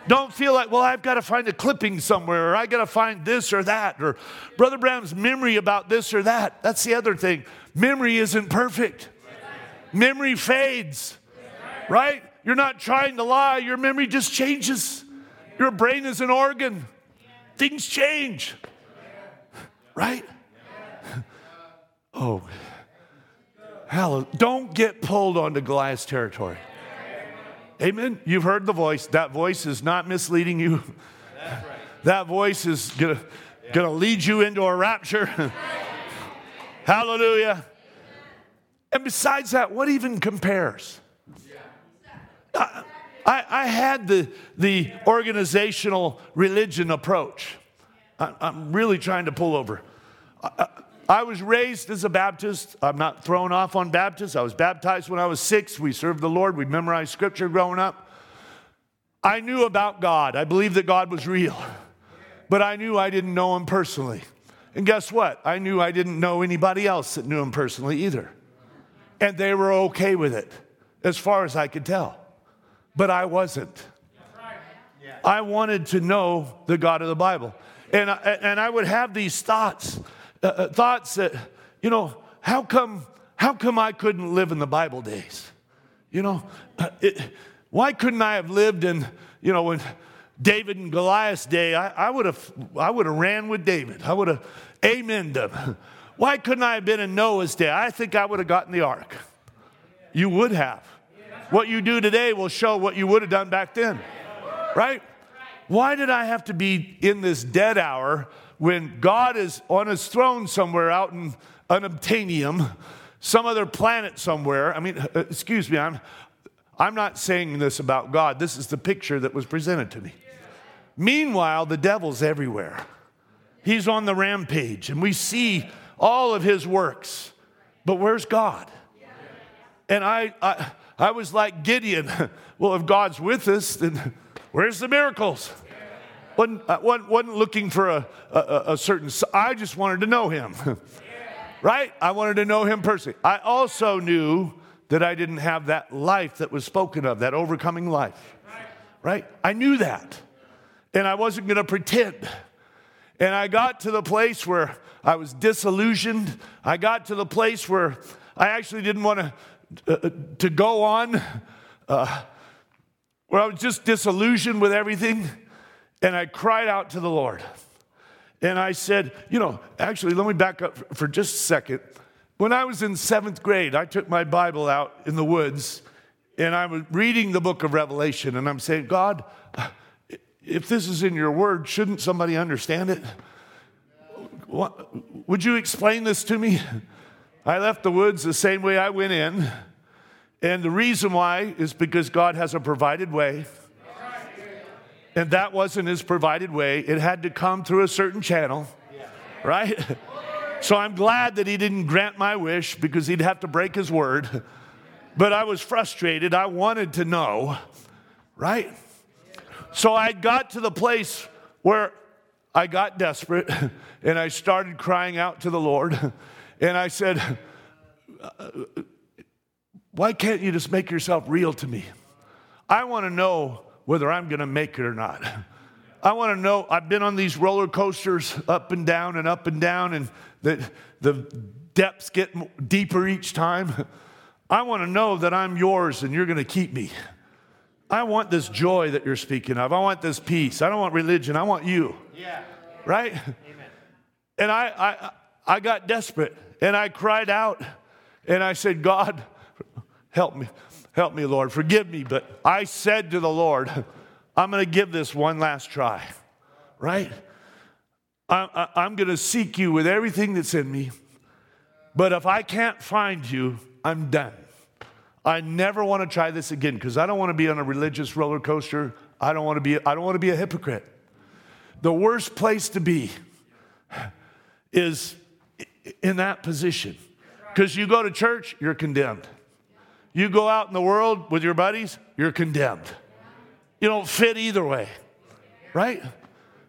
Don't feel like, well, I've got to find a clipping somewhere, or I got to find this or that, or Brother Branham's memory about this or that. That's the other thing. Memory isn't perfect. Memory fades, right? You're not trying to lie, your memory just changes. Your brain is an organ, things change, right? Oh, hallelujah. Don't get pulled onto Goliath's territory. Amen. You've heard the voice. That voice is not misleading you. That voice is going to to lead you into a rapture. Hallelujah. And besides that, what even compares? I, I, I had the, the organizational religion approach. I, am really trying to pull over. I, I was raised as a Baptist. I'm not thrown off on Baptists. I was baptized when I was six. We served the Lord. We memorized scripture growing up. I knew about God. I believed that God was real. But I knew I didn't know him personally. And guess what? I knew I didn't know anybody else that knew him personally either. And they were okay with it, as far as I could tell. But I wasn't. I wanted to know the God of the Bible. And I, and I would have these thoughts uh, uh, thoughts that, you know, how come, how come I couldn't live in the Bible days? You know, uh, it, why couldn't I have lived in, you know, when David and Goliath's day, I, would have I would have ran with David. I would have amened them. Why couldn't I have been in Noah's day? I think I would have gotten the ark. You would have. What you do today will show what you would have done back then. Right? Why did I have to be in this dead hour when God is on his throne somewhere out in unobtainium, some other planet somewhere. I mean, uh, excuse me, I'm, I'm not saying this about God. This is the picture that was presented to me. Meanwhile, the devil's everywhere. He's on the rampage, and we see all of his works. But where's God? And I, I, I was like Gideon. well, if God's with us, then where's the miracles? wasn't, uh, I wasn't looking for a, a, a certain, I just wanted to know him. right? I wanted to know him personally. I also knew that I didn't have that life that was spoken of, that overcoming life. Right? I knew that. And I wasn't going to pretend. And I got to the place where I was disillusioned. I got to the place where I actually didn't want to, uh, to go on, uh, where I was just disillusioned with everything. And I cried out to the Lord. And I said, you know, actually, let me back up for just a second. When I was in seventh grade, I took my Bible out in the woods and I was reading the book of Revelation and I'm saying, God, if this is in your word, shouldn't somebody understand it? What, would you explain this to me? I left the woods the same way I went in. And the reason why is because God has a provided way. And that wasn't his provided way. It had to come through a certain channel, right? So I'm glad that he didn't grant my wish because he'd have to break his word. But I was frustrated. I wanted to know, right? So I got to the place where I got desperate and I started crying out to the Lord. And I said, uh, Why can't you just make yourself real to me? I want to know whether I'm going to make it or not. I want to know, I've been on these roller coasters up and down and up and down, and the, the depths get deeper each time. I want to know that I'm yours and you're going to keep me. I want this joy that you're speaking of. I want this peace. I don't want religion. I want you. Yeah. Right? Amen. And I, I, I got desperate and I cried out and I said, God, help me. Help me, Lord. Forgive me. But I said to the Lord, I'm going to give this one last try, right? I, I'm going to seek you with everything that's in me. But if I can't find you, I'm done. I never want to try this again because I don't want to be on a religious roller coaster. I don't want to be, I don't want to be a hypocrite. The worst place to be is in that position. Because you go to church, you're condemned. You go out in the world with your buddies, you're condemned. You don't fit either way, right?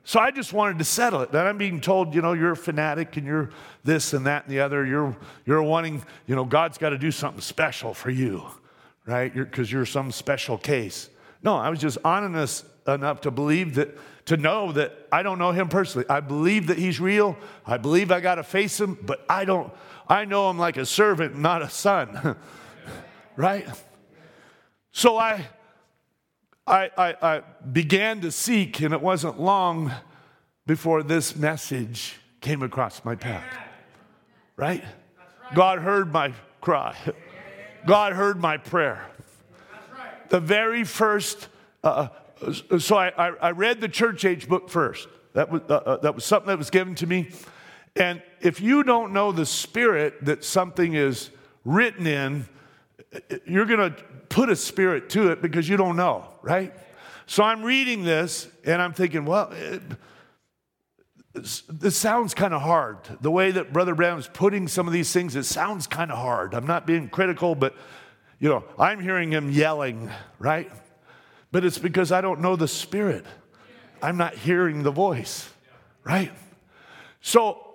So I just wanted to settle it. Then I'm being told, you know, you're a fanatic and you're this and that and the other. You're, you're wanting, you know, God's got to do something special for you, right? Because you're, you're some special case. No, I was just honest enough to believe that, to know that I don't know him personally. I believe that he's real. I believe I got to face him, but I don't, I know him like a servant, not a son, right? So I, I, I, I began to seek, and it wasn't long before this message came across my path, right? God heard my cry. God heard my prayer. The very first uh, so I, I, read the church age book first. That was, uh, uh, that was something that was given to me. And if you don't know the spirit that something is written in, you're going to put a spirit to it because you don't know, right? So I'm reading this and I'm thinking, well, it, this sounds kind of hard. The way that Brother Branham is putting some of these things, it sounds kind of hard. I'm not being critical, but you know, I'm hearing him yelling, right? but it's because I don't know the Spirit. I'm not hearing the voice, right? So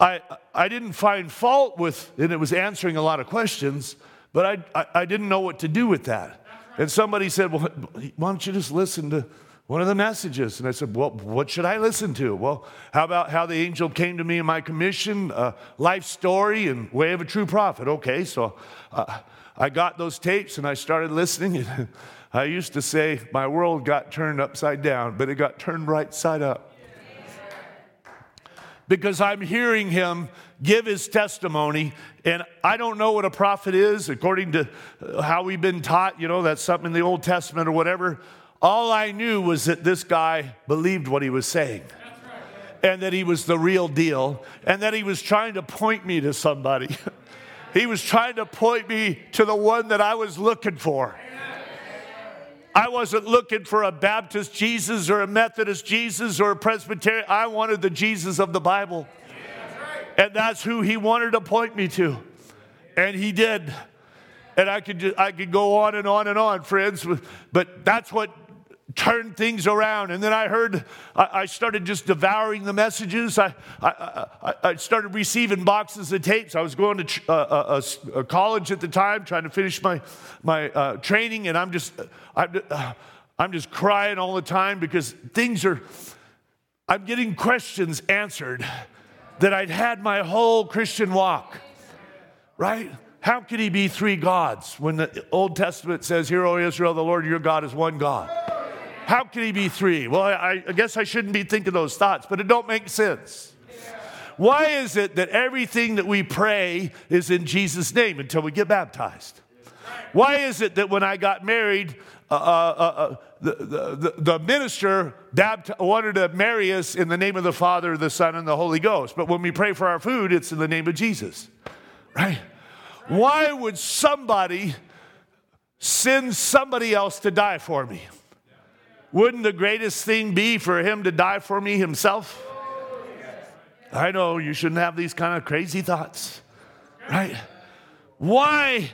I, I didn't find fault with, and it was answering a lot of questions, but I, I, I didn't know what to do with that. And somebody said, Well, why don't you just listen to one of the messages? And I said, Well, what should I listen to? Well, how about how the angel came to me in my commission, uh, life story, and way of a true prophet? Okay, so uh, I got those tapes and I started listening. And I used to say my world got turned upside down, but it got turned right side up. Because I'm hearing him give his testimony, and I don't know what a prophet is according to uh, how we've been taught. You know, that's something in the Old Testament or whatever. All I knew was that this guy believed what he was saying and that he was the real deal and that he was trying to point me to somebody. he was trying to point me to the one that I was looking for. I wasn't looking for a Baptist Jesus or a Methodist Jesus or a Presbyterian. I wanted the Jesus of the Bible. And that's who he wanted to point me to. And he did. And I could, just, I could go on and on and on, friends, but that's what turned things around. And then I heard, I, started just devouring the messages. I, I, I, started receiving boxes of tapes. I was going to a, uh, a, a college at the time, trying to finish my, my uh, training, and I'm just, I'm, uh, I'm just crying all the time because things are, I'm getting questions answered that I'd had my whole Christian walk, right? How could he be three gods when the Old Testament says, Hear, O Israel, the Lord your God is one God? How can he be three? Well, I, I guess I shouldn't be thinking those thoughts, but it don't make sense. Why is it that everything that we pray is in Jesus' name until we get baptized? Why is it that when I got married, uh, uh, uh, uh the, the, the, minister wanted to marry us in the name of the Father, the Son, and the Holy Ghost? But when we pray for our food, it's in the name of Jesus, right? Why would somebody send somebody else to die for me? Wouldn't the greatest thing be for him to die for me himself? I know you shouldn't have these kind of crazy thoughts, right? Why?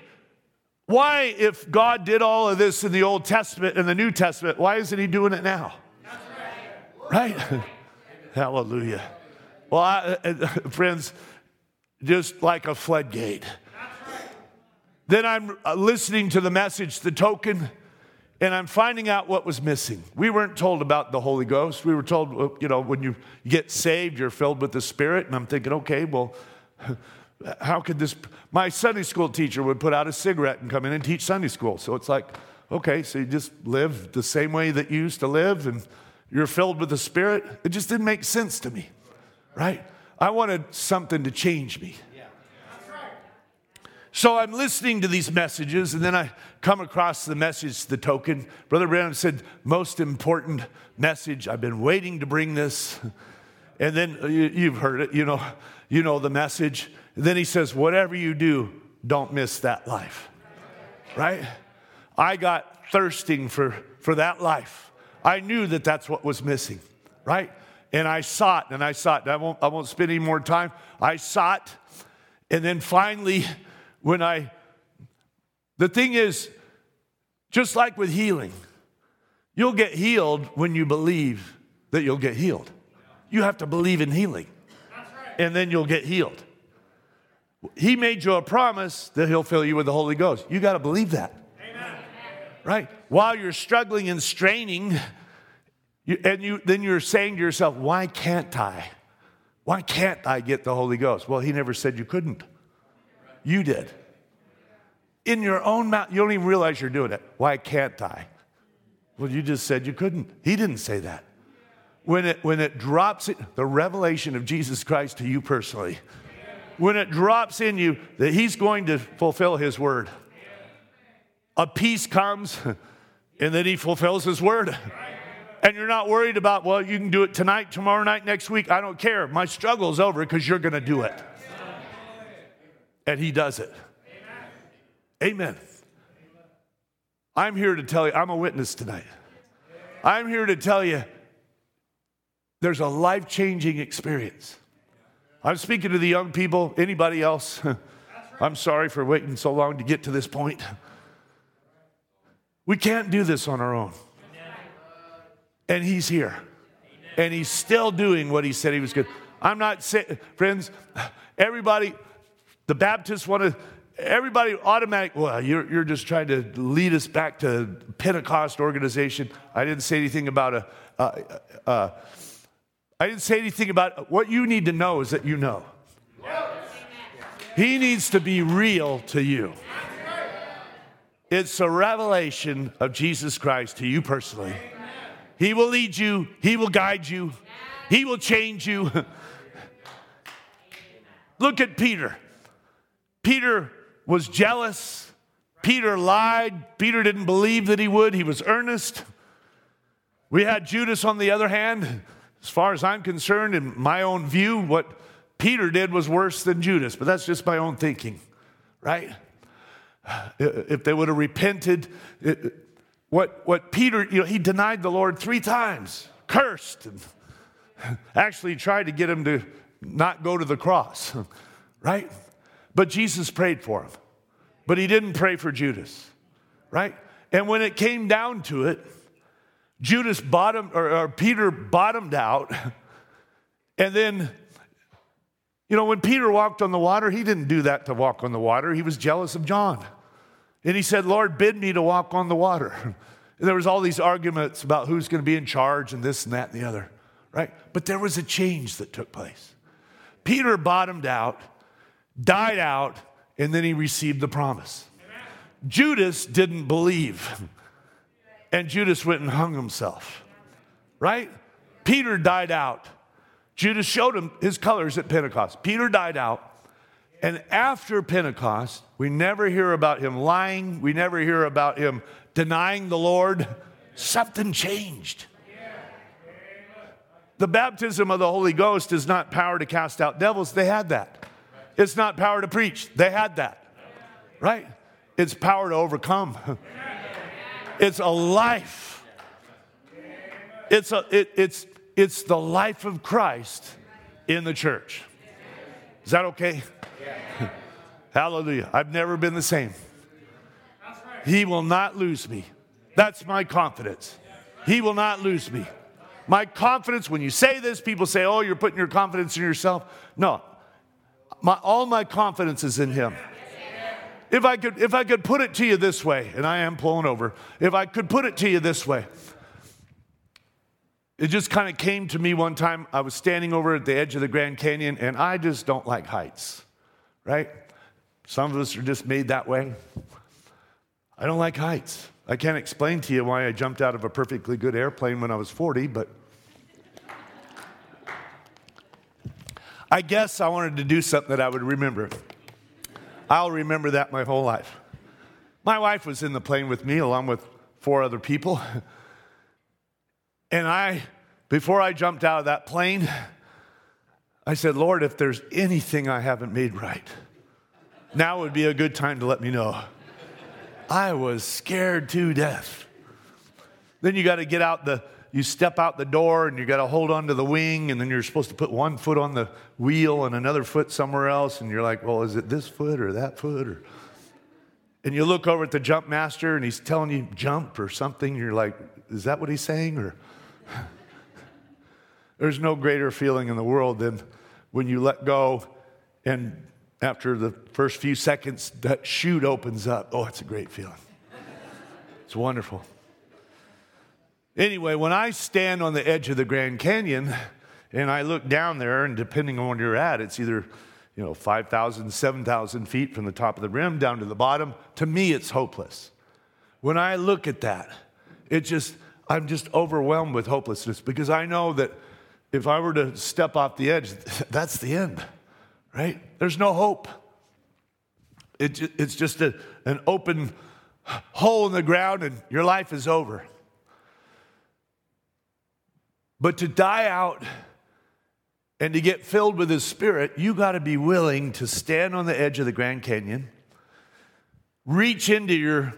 Why, if God did all of this in the Old Testament and the New Testament, why isn't He doing it now? Right? Hallelujah. Well, I, uh, friends, just like a floodgate. Then I'm uh, listening to the message, the token and I'm finding out what was missing. We weren't told about the Holy Ghost. We were told, you know, when you get saved, you're filled with the Spirit. And I'm thinking, okay, well, how could this? My Sunday school teacher would put out a cigarette and come in and teach Sunday school. So it's like, okay, so you just live the same way that you used to live and you're filled with the Spirit. It just didn't make sense to me, right? I wanted something to change me. So I'm listening to these messages, and then I come across the message, the token. Brother Branham said, Most important message. I've been waiting to bring this. And then uh, you, have heard it, you know, you know the message. And then he says, Whatever you do, don't miss that life. Right? I got thirsting for, for that life. I knew that that's what was missing, right? And I sought and I sought. I won't, I won't spend any more time. I sought. And then finally, when I, the thing is, just like with healing, you'll get healed when you believe that you'll get healed. You have to believe in healing, and then you'll get healed. He made you a promise that he'll fill you with the Holy Ghost. You got to believe that. Amen. Right? While you're struggling and straining, you, and you, then you're saying to yourself, why can't I? Why can't I get the Holy Ghost? Well, he never said you couldn't. You did. In your own mouth, you don't even realize you're doing it. Why can't I? Well, you just said you couldn't. He didn't say that. When it, when it drops, it, the revelation of Jesus Christ to you personally, when it drops in you that He's going to fulfill His word, a peace comes and then He fulfills His word. And you're not worried about, well, you can do it tonight, tomorrow night, next week. I don't care. My struggle's over because you're going to do it and He does it. Amen. Amen. I'm here to tell you, I'm a witness tonight. I'm here to tell you there's a life changing experience. I'm speaking to the young people, anybody else. I'm sorry for waiting so long to get to this point. We can't do this on our own. And He's here. And He's still doing what He said He was good. I'm not saying, friends, everybody, the Baptists want to, everybody automatic, well, you're, you're just trying to lead us back to Pentecost organization. I didn't say anything about a, uh, uh, I didn't say anything about what you need to know is that you know. He needs to be real to you. It's a revelation of Jesus Christ to you personally. He will lead you, He will guide you, He will change you. Look at Peter. Peter was jealous. Peter lied. Peter didn't believe that he would. He was earnest. We had Judas on the other hand. As far as I'm concerned, in my own view, what Peter did was worse than Judas, but that's just my own thinking, right? If they would have repented, what, what Peter, you know, he denied the Lord three times, cursed, and actually tried to get him to not go to the cross, right? But Jesus prayed for him. But he didn't pray for Judas, right? And when it came down to it, Judas bottomed, or, or Peter bottomed out. And then, you know, when Peter walked on the water, he didn't do that to walk on the water. He was jealous of John. And he said, Lord, bid me to walk on the water. And there was all these arguments about who's going to be in charge and this and that and the other, right? But there was a change that took place. Peter bottomed out died out, and then he received the promise. Judas didn't believe, and Judas went and hung himself, right? Peter died out. Judas showed him his colors at Pentecost. Peter died out. And after Pentecost, we never hear about him lying. We never hear about him denying the Lord. Something changed. The baptism of the Holy Ghost is not power to cast out devils. They had that. It's not power to preach. They had that, right? It's power to overcome. It's a life. It's, a, it, it's, it's the life of Christ in the church. Is that okay? Hallelujah. I've never been the same. He will not lose me. That's my confidence. He will not lose me. My confidence, when you say this, people say, oh, you're putting your confidence in yourself. No, my, all my confidence is in Him. If I, could, if I could put it to you this way, and I am pulling over, if I could put it to you this way, it just kind of came to me one time. I was standing over at the edge of the Grand Canyon, and I just don't like heights, right? Some of us are just made that way. I don't like heights. I can't explain to you why I jumped out of a perfectly good airplane when I was 40, but I guess I wanted to do something that I would remember. I'll remember that my whole life. My wife was in the plane with me along with four other people. And I, before I jumped out of that plane, I said, Lord, if there's anything I haven't made right, now would be a good time to let me know. I was scared to death. Then you got to get out the, you step out the door and you got to hold on to the wing, and then you're supposed to put one foot on the wheel and another foot somewhere else, and you're like, well, is it this foot or that foot? Or, and you look over at the jump master and he's telling you jump or something. You're like, is that what he's saying? Or there's no greater feeling in the world than when you let go and after the first few seconds that chute opens up. Oh, it's a great feeling. It's wonderful. Anyway, when I stand on the edge of the Grand Canyon and I look down there, and depending on where you're at, it's either you know 5,000, 7,000 feet from the top of the rim down to the bottom. To me, it's hopeless. When I look at that, it just I'm just overwhelmed with hopelessness because I know that if I were to step off the edge, that's the end, right? There's no hope. It, it's just a, an open hole in the ground and your life is over. But to die out and to get filled with His Spirit, you got to be willing to stand on the edge of the Grand Canyon, reach into your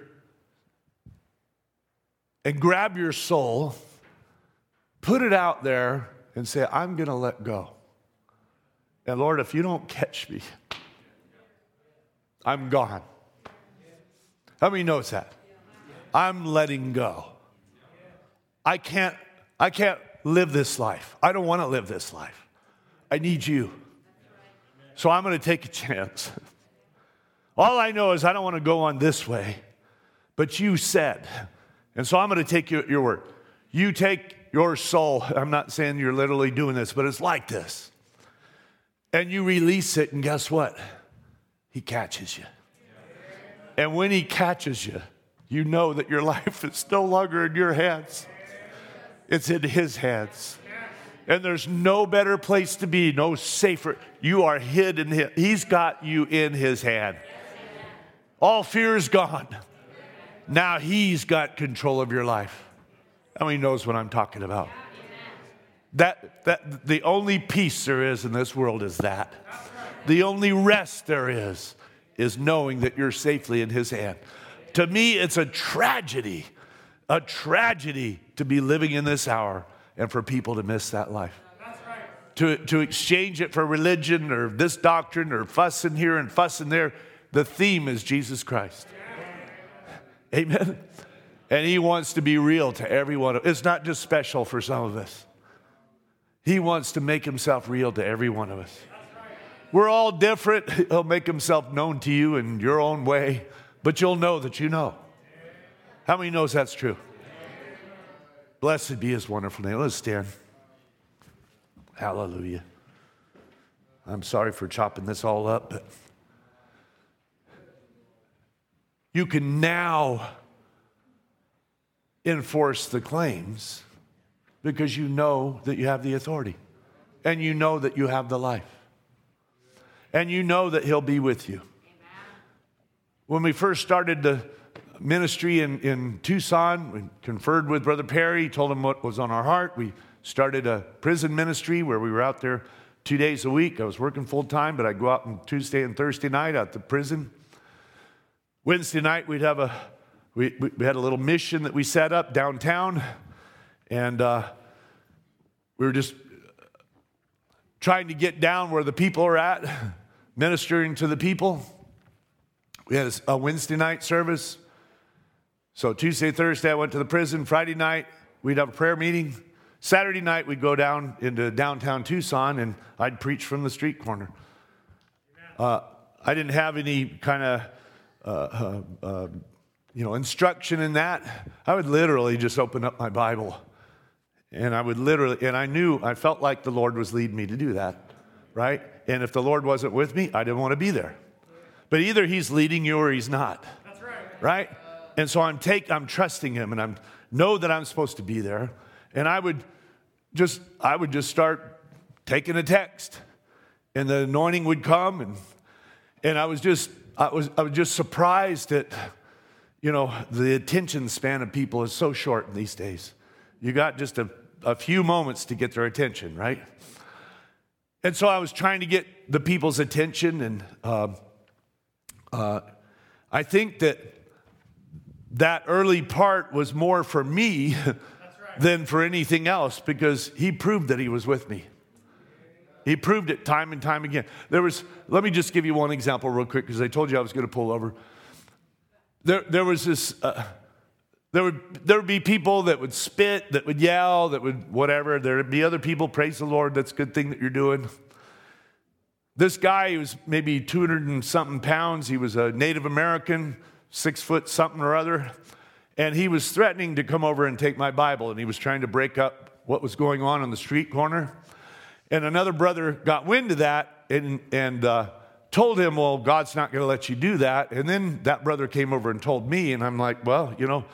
and grab your soul, put it out there, and say, I'm going to let go. And Lord, if you don't catch me, I'm gone. How many knows that? I'm letting go. I can't, I can't live this life. I don't want to live this life. I need you. So I'm going to take a chance. All I know is I don't want to go on this way, but you said. And so I'm going to take your, your word. You take your soul. I'm not saying you're literally doing this, but it's like this. And you release it, and guess what? He catches you. And when he catches you, you know that your life is no longer in your hands, it's in his hands. And there's no better place to be, no safer. You are hid in him. He's got you in his hand. All fear is gone. Now he's got control of your life. How many knows what I'm talking about? That, that the only peace there is in this world is that. The only rest there is is knowing that you're safely in his hand. To me, it's a tragedy, a tragedy to be living in this hour and for people to miss that life. To, to exchange it for religion or this doctrine or fussing here and fussing there. The theme is Jesus Christ. Amen. And he wants to be real to everyone. It's not just special for some of us. He wants to make himself real to every one of us. We're all different. He'll make himself known to you in your own way, but you'll know that you know. How many knows that's true? Blessed be his wonderful name. Let's stand. Hallelujah. I'm sorry for chopping this all up, but you can now enforce the claims because you know that you have the authority and you know that you have the life and you know that He'll be with you. When we first started the ministry in, in Tucson, we conferred with Brother Perry, told him what was on our heart. We started a prison ministry where we were out there two days a week. I was working full time, but I'd go out on Tuesday and Thursday night at the prison. Wednesday night, we'd have a we, we had a little mission that we set up downtown, and uh, we were just trying to get down where the people are at, ministering to the people. We had a Wednesday night service. So Tuesday, Thursday, I went to the prison. Friday night, we'd have a prayer meeting. Saturday night, we'd go down into downtown Tucson and I'd preach from the street corner. Uh, I didn't have any kind of uh, uh, uh you know, instruction in that, I would literally just open up my Bible. And I would literally, and I knew, I felt like the Lord was leading me to do that, right? And if the Lord wasn't with me, I didn't want to be there. But either He's leading you or He's not. That's right. Right? And so I'm take, I'm trusting Him, and I'm know that I'm supposed to be there. And I would just, I would just start taking a text, and the anointing would come, and and I was just I was, I was just surprised that, you know, the attention span of people is so short these days. You got just a, a few moments to get their attention, right? And so I was trying to get the people's attention, and um, uh, I think that that early part was more for me than for anything else because he proved that he was with me. He proved it time and time again. There was, let me just give you one example real quick because I told you I was going to pull over. There, there was this, uh, there would, there would be people that would spit, that would yell, that would whatever. There would be other people, praise the Lord, that's a good thing that you're doing. This guy, he was maybe 200 and something pounds. He was a Native American, six foot something or other. And he was threatening to come over and take my Bible, and he was trying to break up what was going on on the street corner. And another brother got wind of that and, and uh, told him, Well, God's not going to let you do that. And then that brother came over and told me, and I'm like, Well, you know,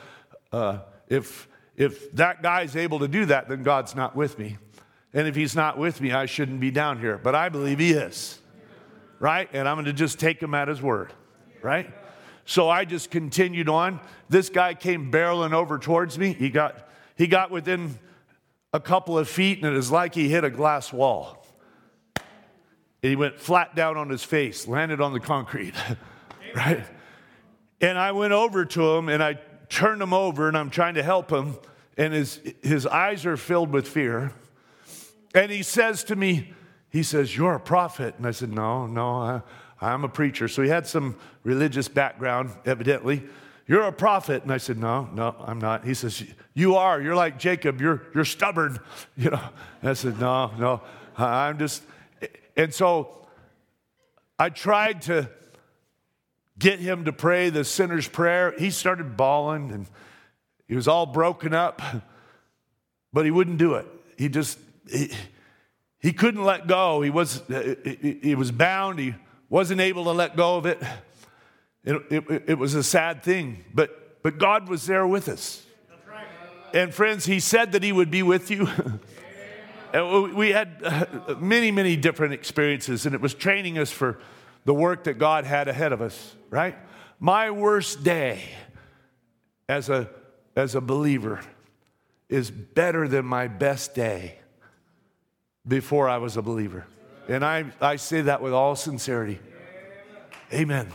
uh, if, if that guy's able to do that, then God's not with me. And if he's not with me, I shouldn't be down here. But I believe he is, right? And I'm going to just take him at his word, right? So I just continued on. This guy came barreling over towards me. He got, he got within a couple of feet, and it was like he hit a glass wall. And he went flat down on his face, landed on the concrete, right? And I went over to him and I turned him over and I'm trying to help him, and his, his eyes are filled with fear. And he says to me, he says, You're a prophet. And I said, No, no, I'm a preacher. So he had some religious background, evidently. You're a prophet. And I said, No, no, I'm not. He says, You are. You're like Jacob. You're, you're stubborn. You know, and I said, No, no, I'm just. And so I tried to get him to pray the sinner's prayer. He started bawling and he was all broken up, but he wouldn't do it. He just, he, he couldn't let go. He was, he was bound. He wasn't able to let go of it. It, it, it, was a sad thing, but, but God was there with us. And friends, He said that He would be with you. and we had uh, many, many different experiences, and it was training us for the work that God had ahead of us, right? My worst day as a, as a believer is better than my best day before I was a believer. And I, I say that with all sincerity. Amen.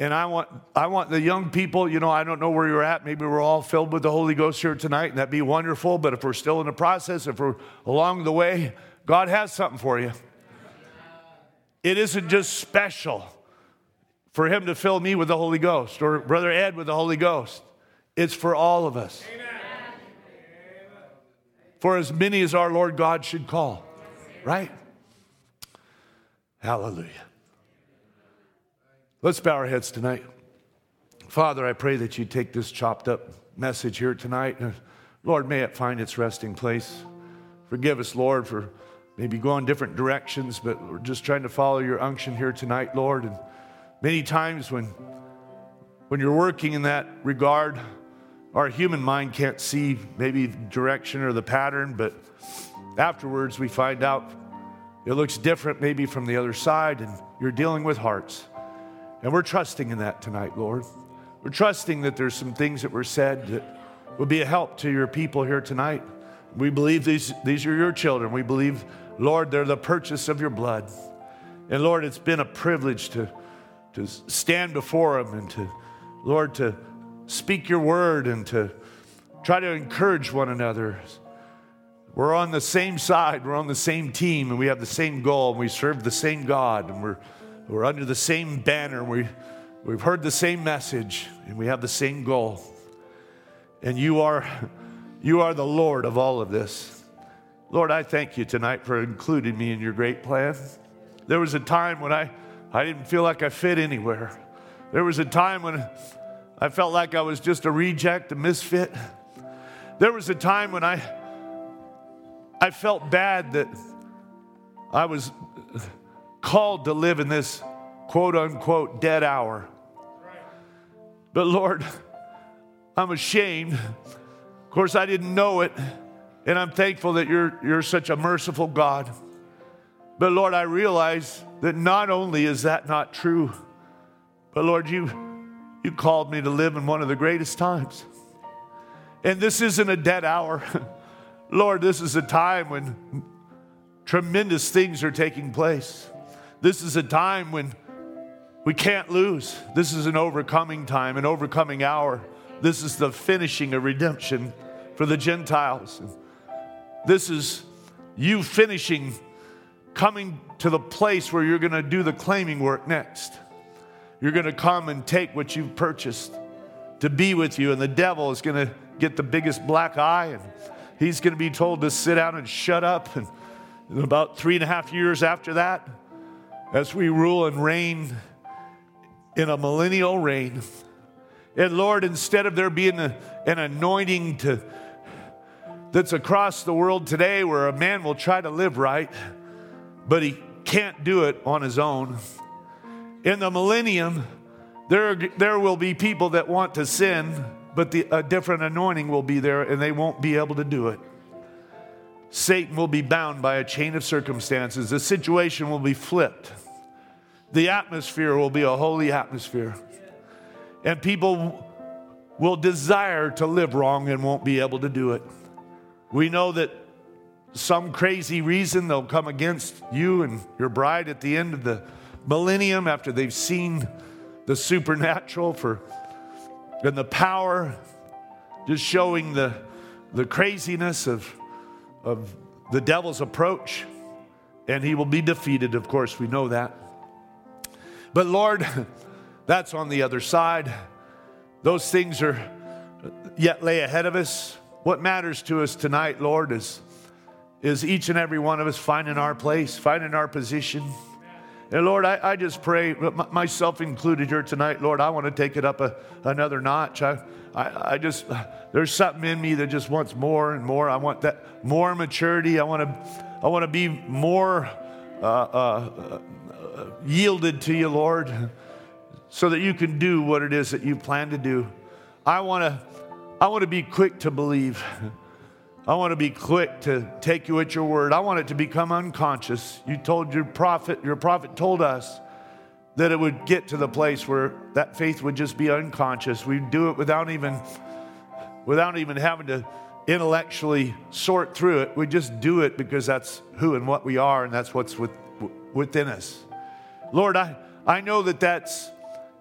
And I want, I want the young people, you know, I don't know where you're at. Maybe we're all filled with the Holy Ghost here tonight, and that'd be wonderful. But if we're still in the process, if we're along the way, God has something for you. It isn't just special for Him to fill me with the Holy Ghost or Brother Ed with the Holy Ghost. It's for all of us. Amen. For as many as our Lord God should call, right? Hallelujah. Let's bow our heads tonight. Father, I pray that you take this chopped up message here tonight. Lord, may it find its resting place. Forgive us, Lord, for maybe going different directions, but we're just trying to follow your unction here tonight, Lord. And many times when, when you're working in that regard, our human mind can't see maybe the direction or the pattern, but afterwards we find out it looks different maybe from the other side, and you're dealing with hearts. And we're trusting in that tonight, Lord. We're trusting that there's some things that were said that will be a help to your people here tonight. We believe these, these are your children. We believe, Lord, they're the purchase of your blood. And Lord, it's been a privilege to, to stand before them and to, Lord, to speak your word and to try to encourage one another. We're on the same side, we're on the same team, and we have the same goal, and we serve the same God, and we're we're under the same banner. We, we've heard the same message and we have the same goal. And you are, you are the Lord of all of this. Lord, I thank you tonight for including me in your great plan. There was a time when I, I didn't feel like I fit anywhere. There was a time when I felt like I was just a reject, a misfit. There was a time when I, I felt bad that I was called to live in this quote unquote dead hour. But Lord, I'm ashamed. Of course, I didn't know it. And I'm thankful that you're, you're such a merciful God. But Lord, I realize that not only is that not true, But Lord, you, you called me to live in one of the greatest times. And this isn't a dead hour. Lord, this is a time when tremendous things are taking place. This is a time when we can't lose. This is an overcoming time, an overcoming hour. This is the finishing of redemption for the Gentiles. This is you finishing, coming to the place where you're going to do the claiming work next. You're going to come and take what you've purchased to be with you, and the devil is going to get the biggest black eye, and he's going to be told to sit down and shut up. And about three and a half years after that, as we rule and reign in a millennial reign, and Lord, instead of there being a, an anointing to that's across the world today where a man will try to live right, but he can't do it on his own. In the millennium, there, there will be people that want to sin, but the, a different anointing will be there and they won't be able to do it. Satan will be bound by a chain of circumstances. The situation will be flipped. The atmosphere will be a holy atmosphere. And people will desire to live wrong and won't be able to do it. We know that some crazy reason they'll come against you and your bride at the end of the millennium after they've seen the supernatural for and the power, just showing the, the craziness of, of the devil's approach. And he will be defeated, of course, we know that. But Lord, that's on the other side. Those things are yet lay ahead of us. What matters to us tonight, Lord, is, is each and every one of us finding our place, finding our position. And Lord, I, I just pray, myself included here tonight, Lord, I want to take it up a, another notch. I, I, I just, there's something in me that just wants more and more. I want that more maturity. I want to, I want to be more uh, uh, uh, yielded to you, Lord, so that you can do what it is that you plan to do. I want to I want to be quick to believe. I want to be quick to take you at your word. I want it to become unconscious. You told your prophet, your prophet told us that it would get to the place where that faith would just be unconscious. We'd do it without even without even having to intellectually sort through it. We just do it because that's who and what we are, and that's what's with, within us. Lord, I, I know that that's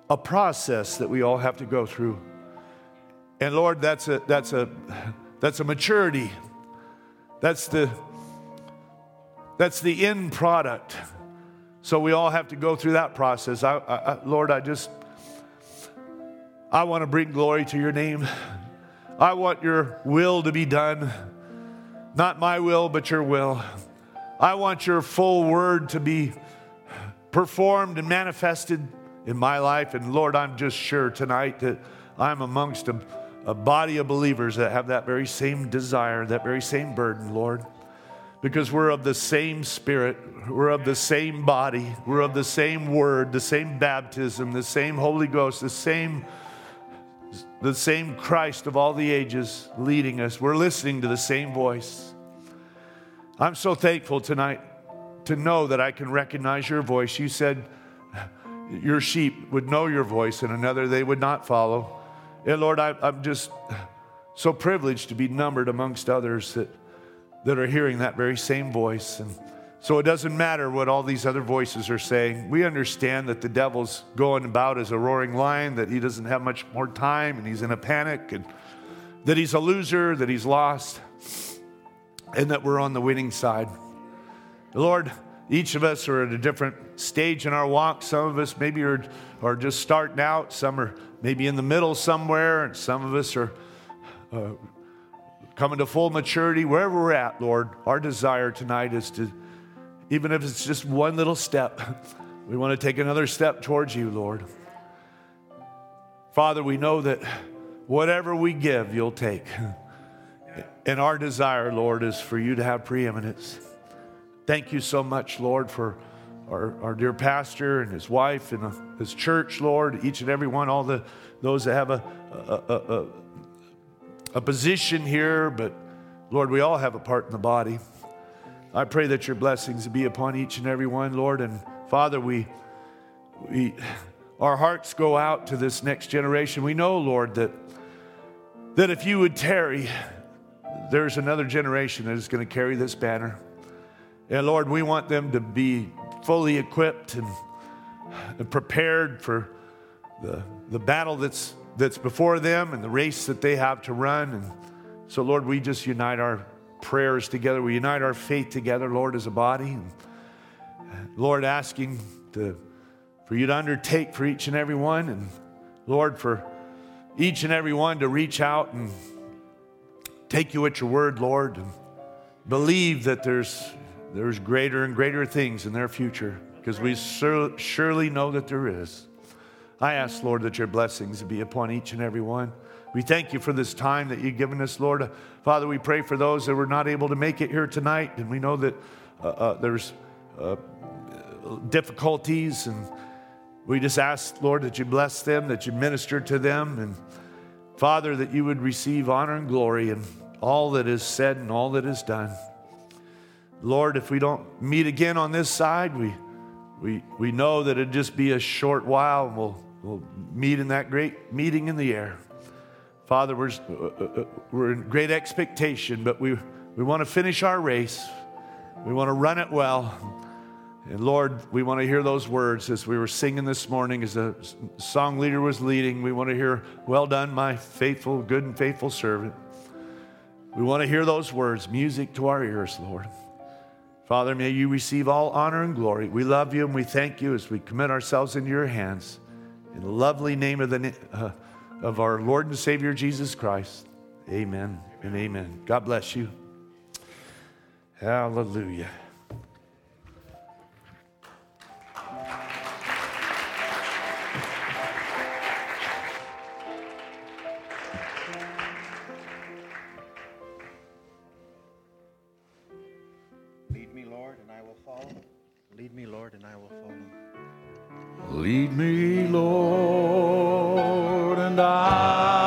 a process that we all have to go through. And Lord, that's a, that's a, that's a maturity. That's the, that's the end product. So we all have to go through that process. I, I, Lord, I just, I want to bring glory to your name. I want your will to be done. Not my will, but your will. I want your full word to be performed and manifested in my life. And Lord, I'm just sure tonight that I'm amongst them a body of believers that have that very same desire, that very same burden, Lord. Because we're of the same spirit, we're of the same body, we're of the same word, the same baptism, the same Holy Ghost, the same the same Christ of all the ages leading us. We're listening to the same voice. I'm so thankful tonight to know that I can recognize your voice. You said your sheep would know your voice and another they would not follow. And Lord, I, am just so privileged to be numbered amongst others that, that are hearing that very same voice. And so it doesn't matter what all these other voices are saying. We understand that the devil's going about as a roaring lion, that he doesn't have much more time and he's in a panic, and that he's a loser, that he's lost, and that we're on the winning side. Lord, each of us are at a different stage in our walk. Some of us maybe are, are just starting out, some are maybe in the middle somewhere, and some of us are uh, coming to full maturity. Wherever we're at, Lord, our desire tonight is to, even if it's just one little step, we want to take another step towards you, Lord. Father, we know that whatever we give, you'll take. And our desire, Lord, is for you to have preeminence. Thank you so much, Lord, for our, our dear pastor and his wife and uh, his church, Lord, each and every one, all the those that have a, a, a, a position here, but Lord, we all have a part in the body. I pray that your blessings be upon each and every one, Lord. And Father, we, we our hearts go out to this next generation. We know, Lord, that, that if you would tarry, there's another generation that is going to carry this banner. And Lord, we want them to be fully equipped and, prepared for the, the battle that's, that's before them and the race that they have to run. And so, Lord, we just unite our prayers together. We unite our faith together, Lord, as a body. And uh, Lord, asking to, for you to undertake for each and every one. And Lord, for each and every one to reach out and take you at your word, Lord, and believe that there's, there's greater and greater things in their future because we sur- surely know that there is. I ask, Lord, that your blessings be upon each and every one. We thank you for this time that you've given us, Lord. Father, we pray for those that were not able to make it here tonight, and we know that uh, uh, there's uh, difficulties, and we just ask, Lord, that you bless them, that you minister to them, and Father, that you would receive honor and glory in all that is said and all that is done. Lord, if we don't meet again on this side, we, we, we know that it'd just be a short while, and we'll, we'll meet in that great meeting in the air. Father, we're, uh, uh, we're in great expectation, but we, we want to finish our race. We want to run it well. And Lord, we want to hear those words as we were singing this morning, as the song leader was leading. We want to hear, Well done, my faithful, good and faithful servant. We want to hear those words, music to our ears, Lord. Father, may you receive all honor and glory. We love you and we thank you as we commit ourselves into your hands. In the lovely name of, the, uh, of our Lord and Savior Jesus Christ. Amen and amen. God bless you. Hallelujah. Lead me, Lord, and I will follow. Lead me, Lord, and I